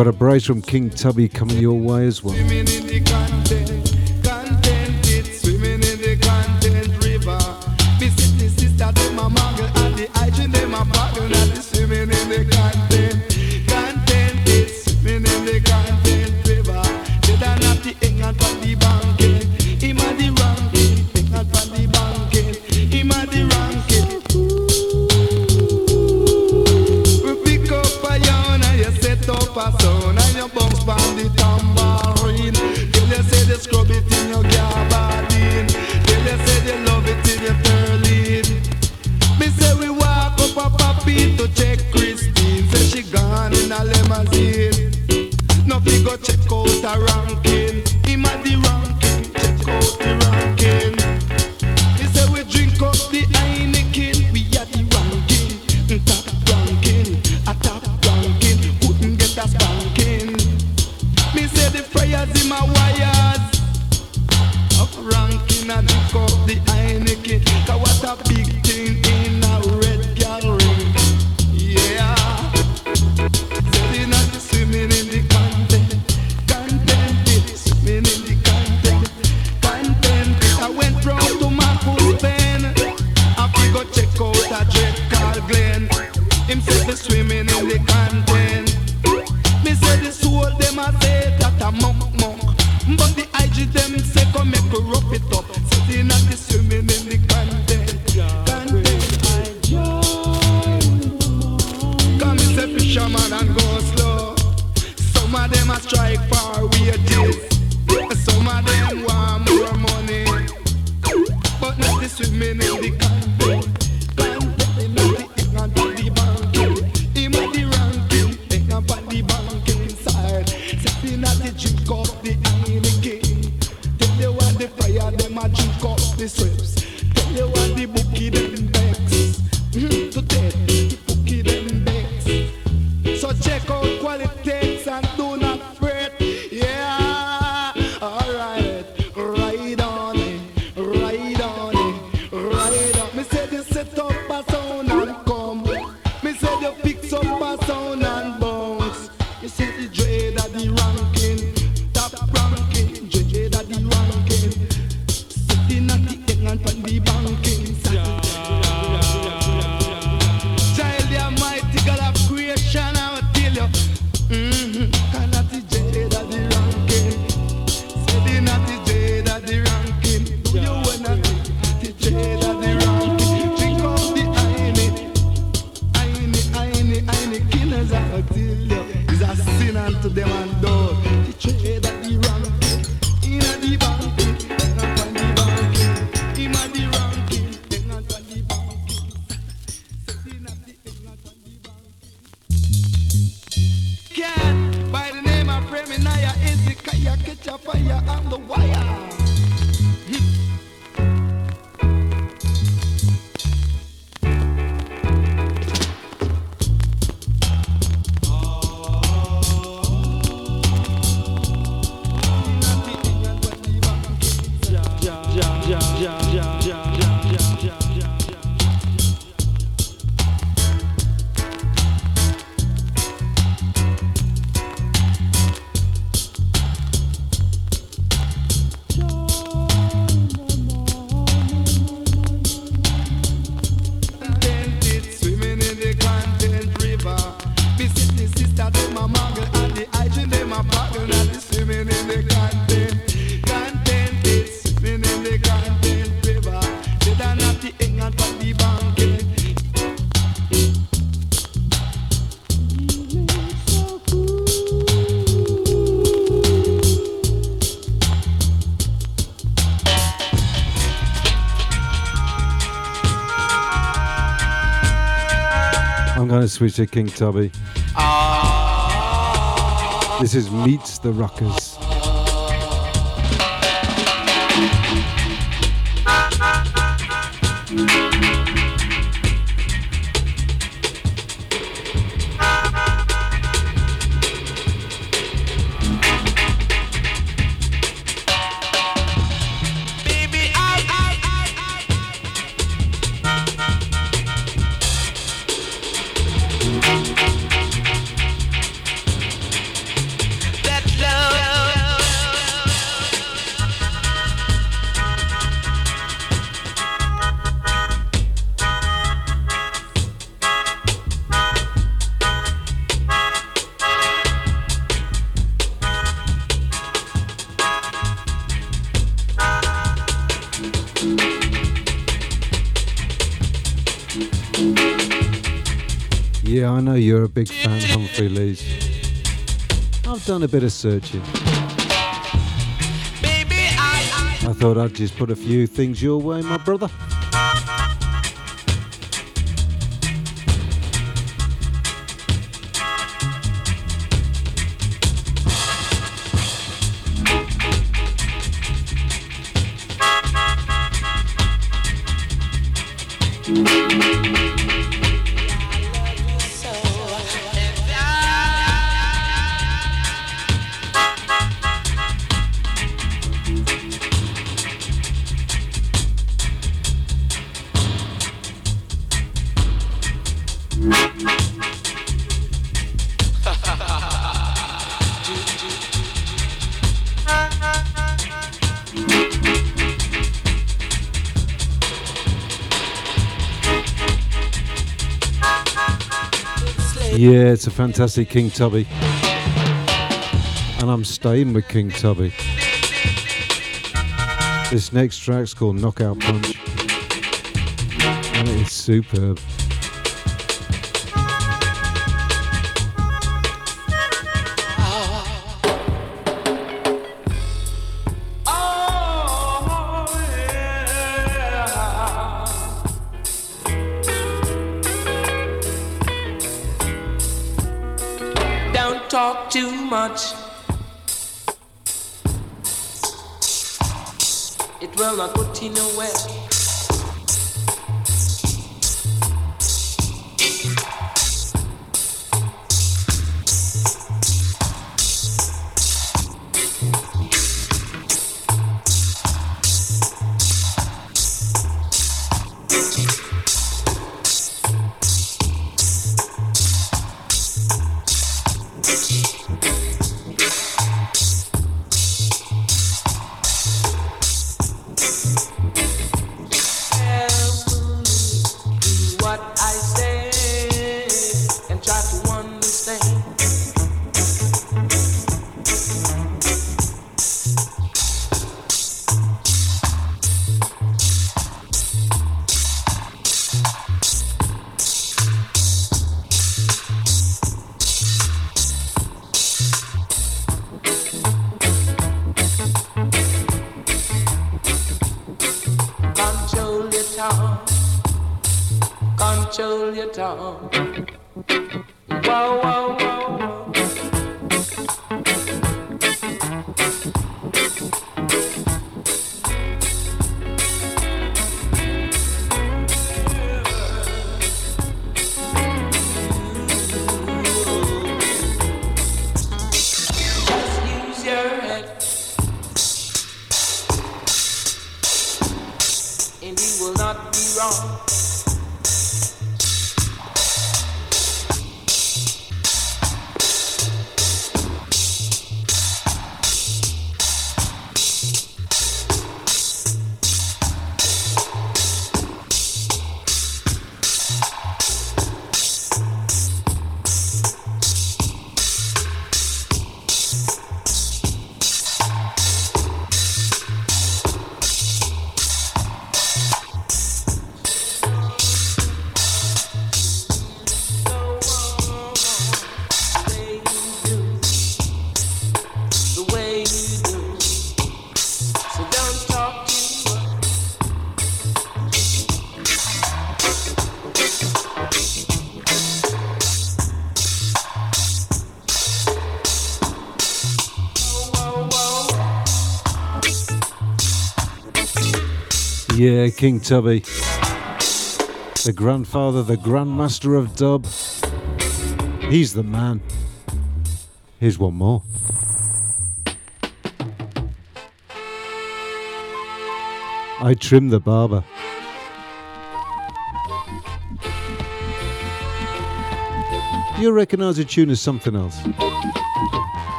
Got a brace from King Tubby coming your way as well. switch King Tubby. Ah. This is Meets the Rockers. Done a bit of searching. I thought I'd just put a few things your way, my brother. Yeah, it's a fantastic King Tubby. And I'm staying with King Tubby. This next track's called Knockout Punch. And it is superb. 嗯 Yeah, King Tubby. The grandfather, the grandmaster of dub. He's the man. Here's one more. I trim the barber. You'll recognise a tune as something else.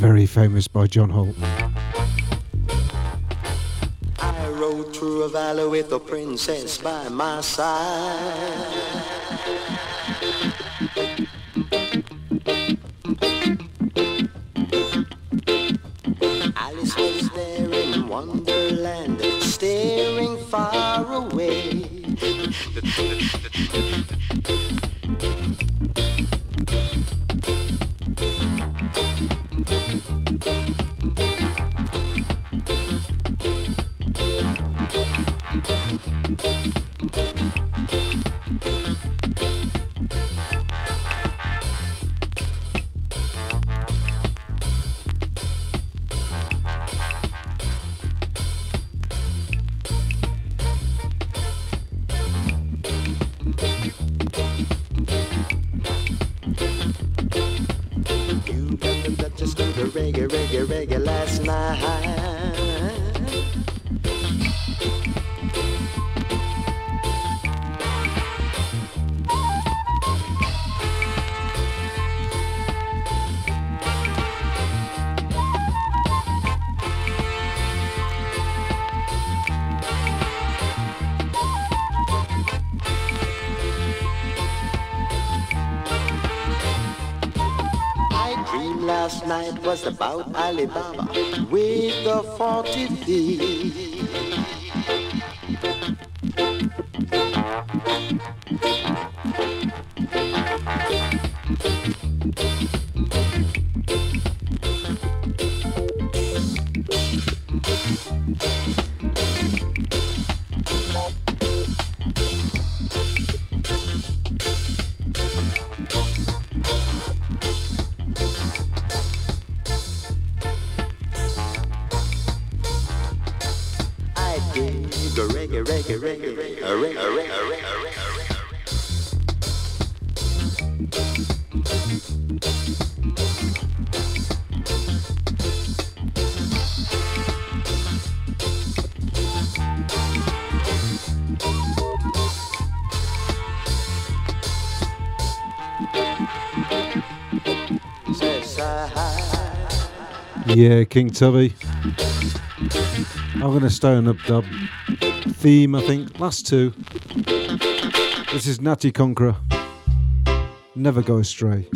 Very famous by John Holt. I rode through a valley with a princess by my side. dream last night was about Alibaba with the 40 thieves. Thank Yeah, King Tubby. I'm going to stay on the dub theme, I think. Last two. This is Natty Conqueror. Never go astray.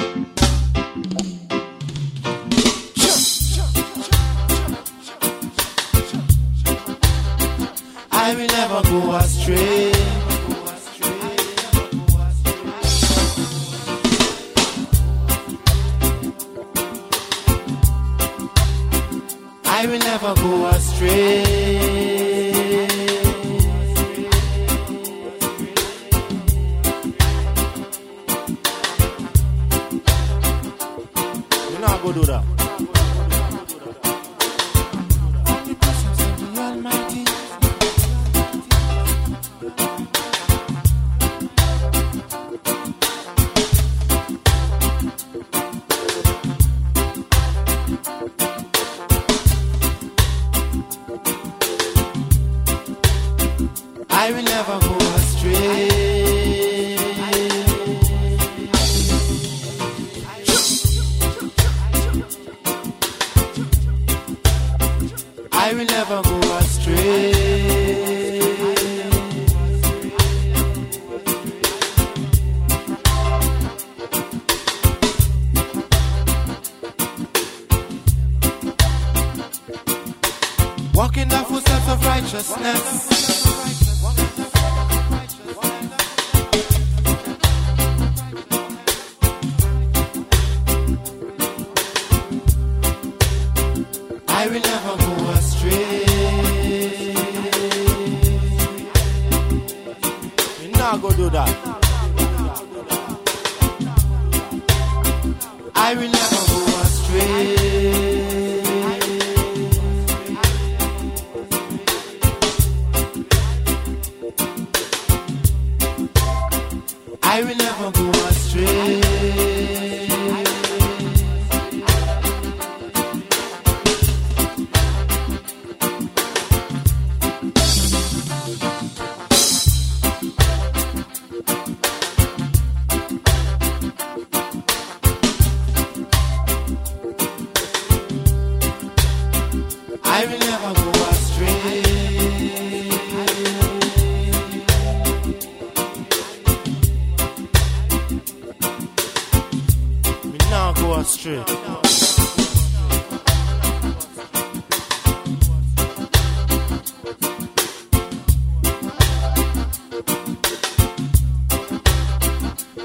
straight.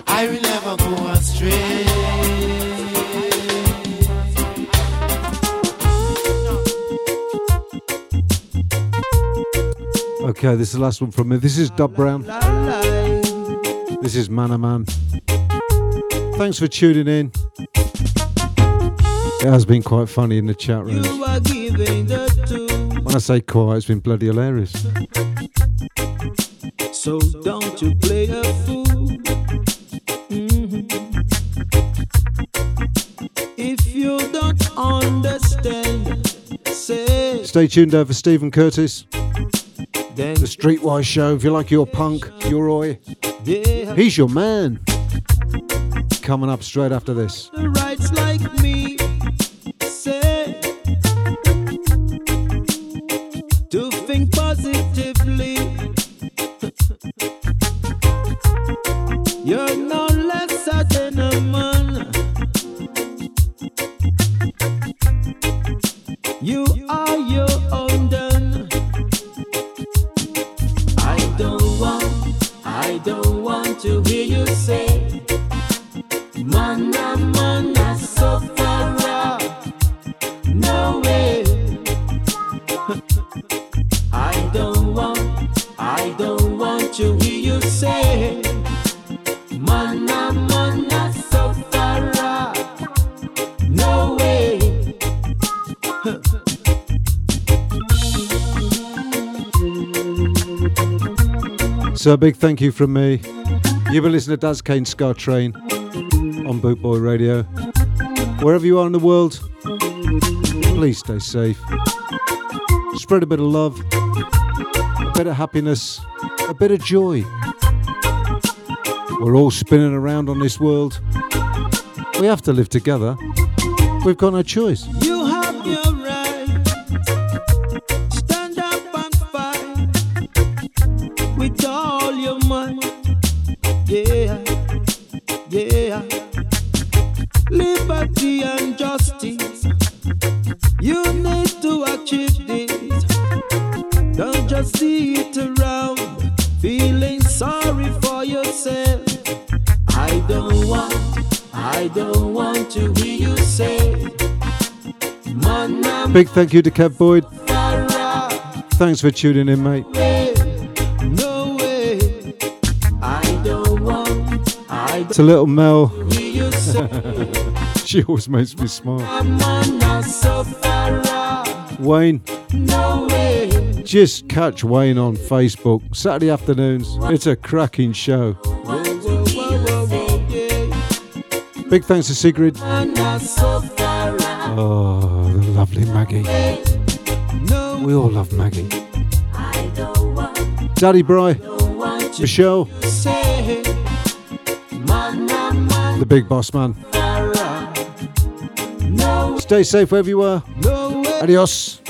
I will never go astray. Okay, this is the last one from me. This is Dub Brown. This is Man a Man. Thanks for tuning in. It has been quite funny in the chat room. You are giving the. When I say quiet, it's been bloody hilarious. So don't you play a fool. Mhm. If you don't understand, say Stay tuned over Stephen Curtis. The Streetwise Show. If you like your punk, your yeah. he's your man. Coming up straight after this. So a big thank you from me. You've been listening to Daz Kane Ska Train on Bootboy Radio. Wherever you are in the world, please stay safe. Spread a bit of love, a bit of happiness, a bit of joy. We're all spinning around on this world. We have to live together. We've got no choice. Big thank you to Kev Boyd. Thanks for tuning in, mate. To little Mel. [LAUGHS] she always makes me smile. Wayne, just catch Wayne on Facebook Saturday afternoons. It's a cracking show. Big thanks to Sigrid. Oh, lovely Maggie. We all love Maggie. Daddy Bry, Michelle, the big boss man. Stay safe wherever you are. Adios.